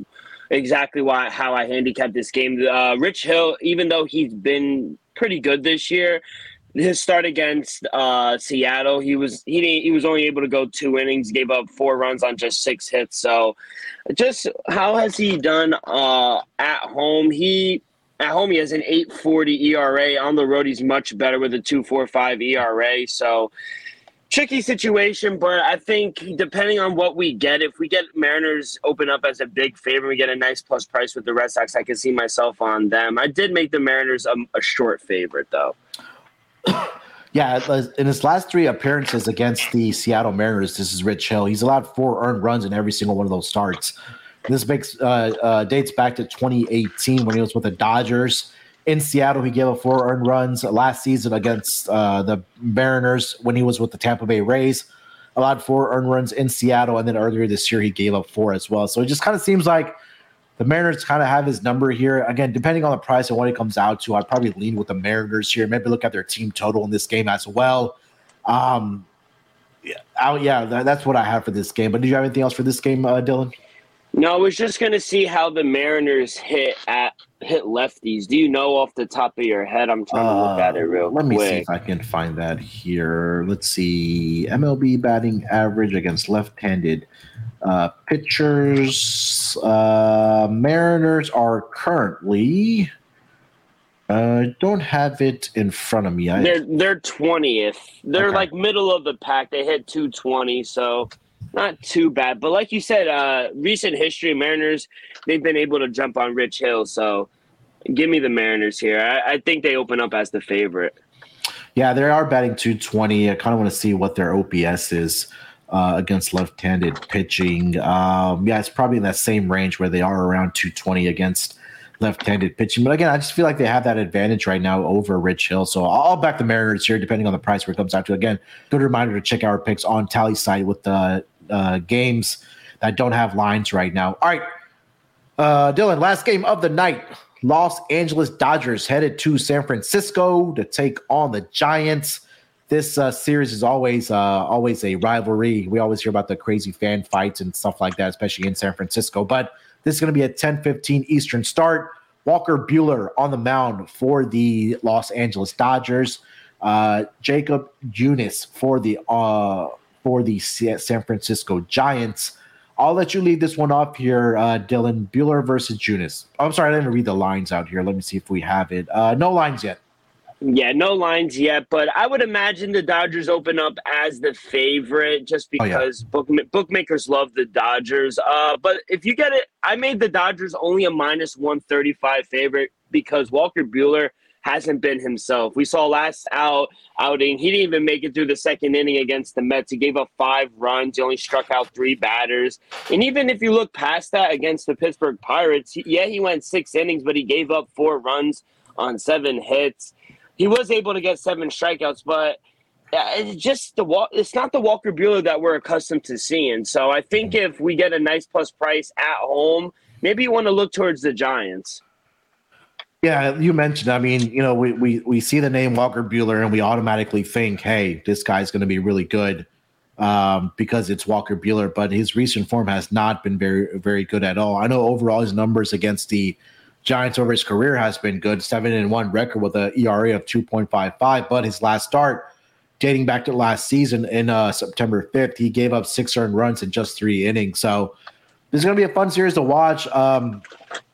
[SPEAKER 2] exactly why how I handicapped this game, uh, Rich Hill, even though he's been pretty good this year, his start against uh, Seattle, he was he he was only able to go two innings, gave up four runs on just six hits. So, just how has he done uh, at home? He at home he has an 8.40 ERA. On the road, he's much better with a 2.45 ERA. So, tricky situation, but I think depending on what we get, if we get Mariners open up as a big favorite, we get a nice plus price with the Red Sox. I can see myself on them. I did make the Mariners a, a short favorite, though.
[SPEAKER 1] Yeah, in his last three appearances against the Seattle Mariners, this is Rich Hill. He's allowed four earned runs in every single one of those starts. This makes uh, uh, dates back to 2018 when he was with the Dodgers in Seattle. He gave up four earned runs last season against uh, the Mariners when he was with the Tampa Bay Rays. Allowed four earned runs in Seattle, and then earlier this year he gave up four as well. So it just kind of seems like the Mariners kind of have his number here. Again, depending on the price and what it comes out to, I'd probably lean with the Mariners here. Maybe look at their team total in this game as well. Um, yeah, I, yeah, that, that's what I have for this game. But did you have anything else for this game, uh, Dylan?
[SPEAKER 2] No, I was just going to see how the Mariners hit at hit lefties. Do you know off the top of your head? I'm trying to look at it real
[SPEAKER 1] Let
[SPEAKER 2] quick.
[SPEAKER 1] me see if I can find that here. Let's see. MLB batting average against left-handed uh, pitchers. Uh, Mariners are currently. Uh, don't have it in front of me. I,
[SPEAKER 2] They're they're twentieth. They're
[SPEAKER 1] Okay.
[SPEAKER 2] like middle of the pack. They hit two twenty, so not too bad. But like you said, uh, recent history, Mariners they've been able to jump on Rich Hill. So give me the Mariners here. I, I think they open up as the favorite.
[SPEAKER 1] Yeah, they are batting 220. I kind of want to see what their OPS is uh, against left-handed pitching. Um, yeah, it's probably in that same range where they are around 220 against left-handed pitching. But again, I just feel like they have that advantage right now over Rich Hill. So I'll back the Mariners here, depending on the price where it comes out to. Again, good reminder to check our picks on Tally site with the uh, games that don't have lines right now. All right, uh, Dylan, last game of the night. Los Angeles Dodgers headed to San Francisco to take on the Giants. This uh, series is always uh, always a rivalry. We always hear about the crazy fan fights and stuff like that, especially in San Francisco. But this is going to be a 10-15 Eastern start. Walker Buehler on the mound for the Los Angeles Dodgers. Uh, Jakob Junis for the uh, for the San Francisco Giants. I'll let you lead this one off here, uh, Dylan. Buehler versus Junis. I'm sorry, I didn't read the lines out here. Let me see if we have it. Uh, no lines yet.
[SPEAKER 2] Yeah, no lines yet, but I would imagine the Dodgers open up as the favorite just
[SPEAKER 1] Oh, yeah.
[SPEAKER 2] because book, bookmakers love the Dodgers. Uh, but if you get it, I made the Dodgers only a minus 135 favorite because Walker Buehler hasn't been himself. We saw last out outing, he didn't even make it through the second inning against the Mets. He gave up five runs. He only struck out three batters. And even if you look past that against the Pittsburgh Pirates, he- yeah, he went six innings, but he gave up four runs on seven hits he was able to get seven strikeouts, but uh, it's just the walk. it's not the Walker Buehler that we're accustomed to seeing. So I think if we get a nice plus price at home, maybe you want to look towards the Giants.
[SPEAKER 1] Yeah, you mentioned. I mean, you know, we we we see the name Walker Buehler and we automatically think, hey, this guy's going to be really good um, because it's Walker Buehler. But his recent form has not been very very good at all. I know overall his numbers against the Giants over his career has been good, seven and one record with an ERA of two point five five. But his last start, dating back to last season in uh, September fifth, he gave up six earned runs in just three innings. So this is going to be a fun series to watch. Um,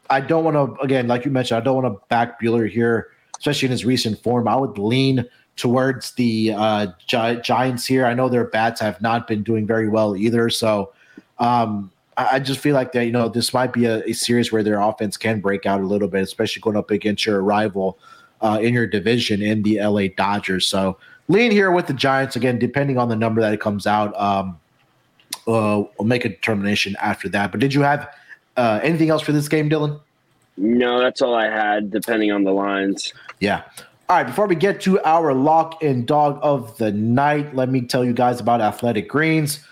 [SPEAKER 1] I don't want to, again, like you mentioned, I don't want to back Buehler here, especially in his recent form. I would lean towards the uh, Gi- Giants here. I know their bats have not been doing very well either. So um, I, just feel like that, you know, this might be a, a series where their offense can break out a little bit, especially going up against your rival uh, in your division in the LA Dodgers. So lean here with the Giants again, depending on the number that it comes out. Um, uh, we'll make a determination after that. But did you have uh, anything else for this game, Dylan?
[SPEAKER 2] No, that's all I had, depending on the lines.
[SPEAKER 1] Yeah. All right. Before we get to our lock and dog of the night, let me tell you guys about Athletic Greens.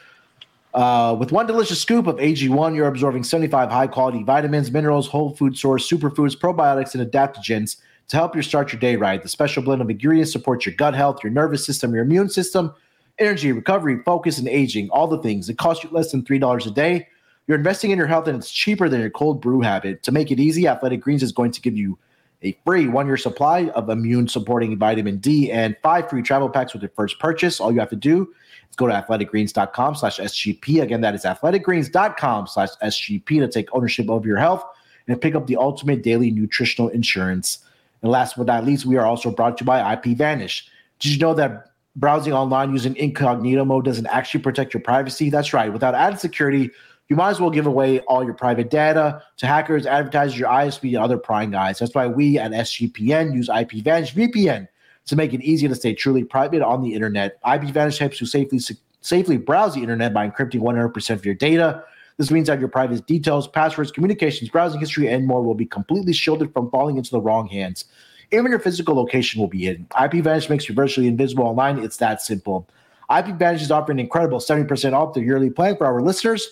[SPEAKER 1] Uh, with one delicious scoop of AG1, you're absorbing 75 high quality vitamins, minerals, whole food source, superfoods, probiotics, and adaptogens to help you start your day right. The special blend of ingredients supports your gut health, your nervous system, your immune system, energy, recovery, focus, and aging. All the things. It costs you less than $3 a day. You're investing in your health, and it's cheaper than your cold brew habit. To make it easy, Athletic Greens is going to give you a free one year supply of immune supporting vitamin D and five free travel packs with your first purchase. All you have to do is go to athleticgreens.com slash SGP. Again, that is athleticgreens.com slash SGP to take ownership of your health and pick up the ultimate daily nutritional insurance. And last but not least, we are also brought to you by IP Vanish. Did you know that browsing online using incognito mode doesn't actually protect your privacy. That's right. Without added security, you might as well give away all your private data to hackers, advertisers, your ISP, and other prying eyes. That's why we at SGPN use IPVanish VPN to make it easy to stay truly private on the internet. IPVanish helps you safely safely browse the internet by encrypting 100% of your data. This means that your private details, passwords, communications, browsing history, and more will be completely shielded from falling into the wrong hands. Even your physical location will be hidden. IPVanish makes you virtually invisible online. It's that simple. IPVanish is offering an incredible 70% off their yearly plan for our listeners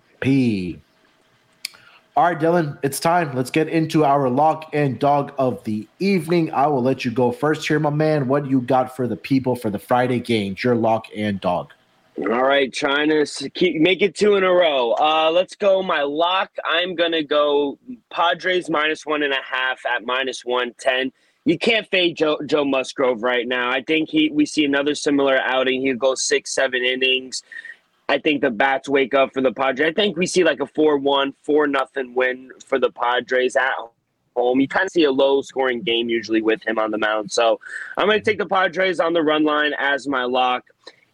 [SPEAKER 1] All right, Dylan, it's time. Let's get into our lock and dog of the evening. I will let you go first here, my man. What do you got for the people for the Friday games? Your lock and dog.
[SPEAKER 2] All right, to keep make it two in a row. Uh, let's go. My lock. I'm gonna go Padres minus one and a half at minus one ten. You can't fade Joe, Joe Musgrove right now. I think he. We see another similar outing. He'll go six, seven innings. I think the bats wake up for the Padres. I think we see like a 4-1, 4 nothing win for the Padres at home. You kind of see a low scoring game usually with him on the mound. So I'm going to take the Padres on the run line as my lock.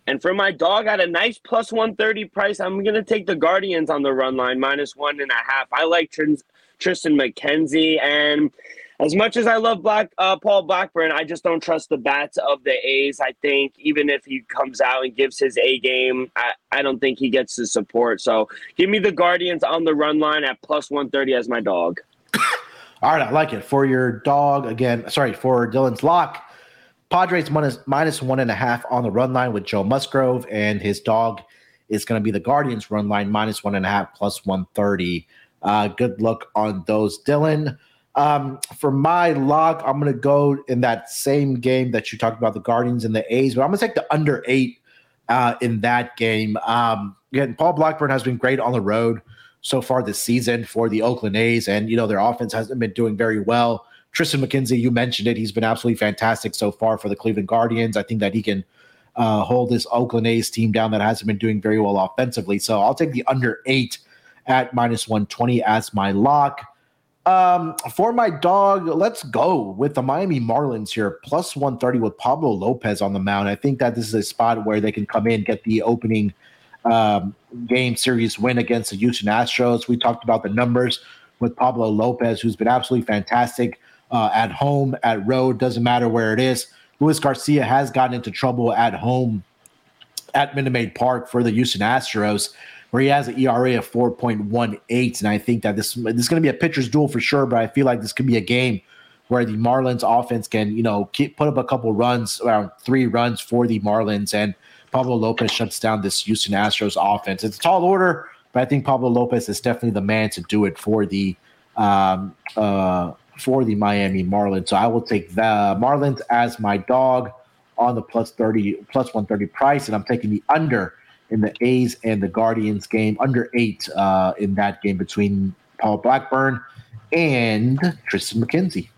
[SPEAKER 2] And for my dog at a nice plus 130 price, I'm going to take the Guardians on the run line, minus one and a half. I like Triston McKenzie. And as much as I love Black uh, Paul Blackburn, I just don't trust the bats of the A's. I think even if he comes out and gives his A game, I, I don't think he gets the support. So give me the Guardians on the run line at plus 130 as my dog.
[SPEAKER 1] All right, I like it. For your dog, again, sorry, for Dylan's lock, Padres minus, minus one and a half on the run line with Joe Musgrove, and his dog is going to be the Guardians run line minus one and a half plus 130. Uh, good luck on those, Dylan. Um, for my lock, I'm going to go in that same game that you talked about, the Guardians and the A's, but I'm going to take the under eight uh, in that game. Um, again, Paul Blackburn has been great on the road so far this season for the Oakland A's, and you know their offense hasn't been doing very well. Triston McKenzie, you mentioned it; he's been absolutely fantastic so far for the Cleveland Guardians. I think that he can uh, hold this Oakland A's team down that hasn't been doing very well offensively. So I'll take the under eight at minus one twenty as my lock. Um, for my dog, let's go with the Miami Marlins here, plus 130 with Pablo Lopez on the mound. I think that this is a spot where they can come in, get the opening um, game series win against the Houston Astros. We talked about the numbers with Pablo Lopez, who's been absolutely fantastic uh, at home, at road, doesn't matter where it is. Luis Garcia has gotten into trouble at home at Minute Maid Park for the Houston Astros where he has an ERA of 4.18. And I think that this, this is going to be a pitcher's duel for sure, but I feel like this could be a game where the Marlins offense can, you know, keep, put up a couple runs, around three runs for the Marlins, and Pablo Lopez shuts down this Houston Astros offense. It's a tall order, but I think Pablo Lopez is definitely the man to do it for the um, uh, for the Miami Marlins. So I will take the Marlins as my dog on the plus 30 plus 130 price, and I'm taking the under in the A's and the Guardians game, under eight uh, in that game between Paul Blackburn and Triston McKenzie.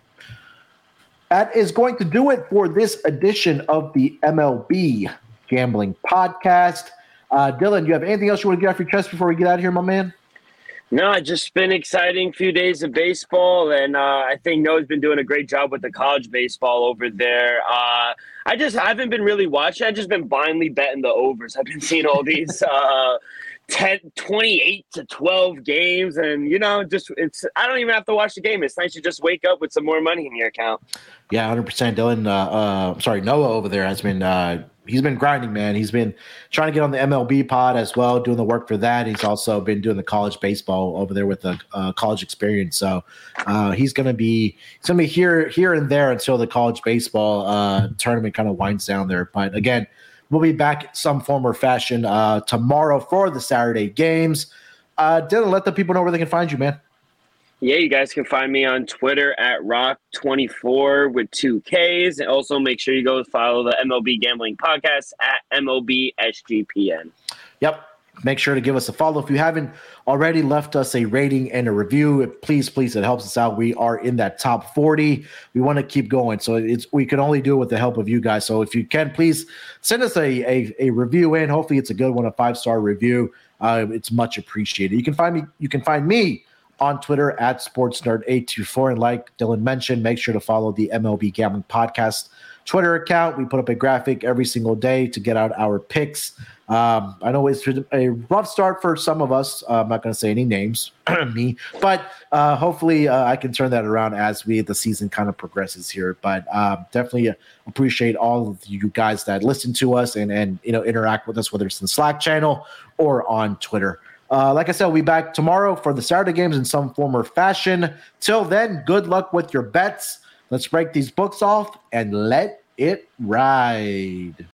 [SPEAKER 1] That is going to do it for this edition of the MLB Gambling Podcast. Uh, Dylan, do you have anything else you want to get off your chest before we get out of here, my man?
[SPEAKER 2] No, it's just been exciting few days of baseball, and uh, I think Noah's been doing a great job with the college baseball over there. Uh, I just haven't been really watching. I've just been blindly betting the overs. I've been seeing all these uh, 10, 28 to 12 games, and you know, just it's. I don't even have to watch the game. It's nice to just wake up with some more money in your account.
[SPEAKER 1] Yeah, hundred percent. Dylan, uh, uh, sorry, Noah over there has been uh, he's been grinding, man. He's been trying to get on the MLB pod as well, doing the work for that. He's also been doing the college baseball over there with the uh, college experience. So uh, he's gonna be he's gonna be here here and there until the college baseball uh, tournament kind of winds down there. But again, we'll be back some form or fashion uh, tomorrow for the Saturday games. Uh, Dylan, let the people know where they can find you, man.
[SPEAKER 2] Yeah, you guys can find me on Twitter at Rock24 with two Ks. And also make sure you go follow the MLB Gambling Podcast at MLBSGPN.
[SPEAKER 1] Yep. Make sure to give us a follow. If you haven't already left us a rating and a review, please, please, it helps us out. We are in that top 40. We want to keep going. So it's we can only do it with the help of you guys. So if you can, please send us a, a, a review in. Hopefully it's a good one, a five-star review. Uh, it's much appreciated. You can find me, you can find me on Twitter at SportsNerd824. And like Dylan mentioned, make sure to follow the MLB Gambling Podcast Twitter account. We put up a graphic every single day to get out our picks. Um, I know it's a rough start for some of us. Uh, I'm not going to say any names, me, but uh, hopefully uh, I can turn that around as we the season kind of progresses here. But um, definitely appreciate all of you guys that listen to us and and you know interact with us, whether it's in the Slack channel or on Twitter. Uh, like I said, we'll be back tomorrow for the Saturday games in some form or fashion. Till then, good luck with your bets. Let's break these books off and let it ride.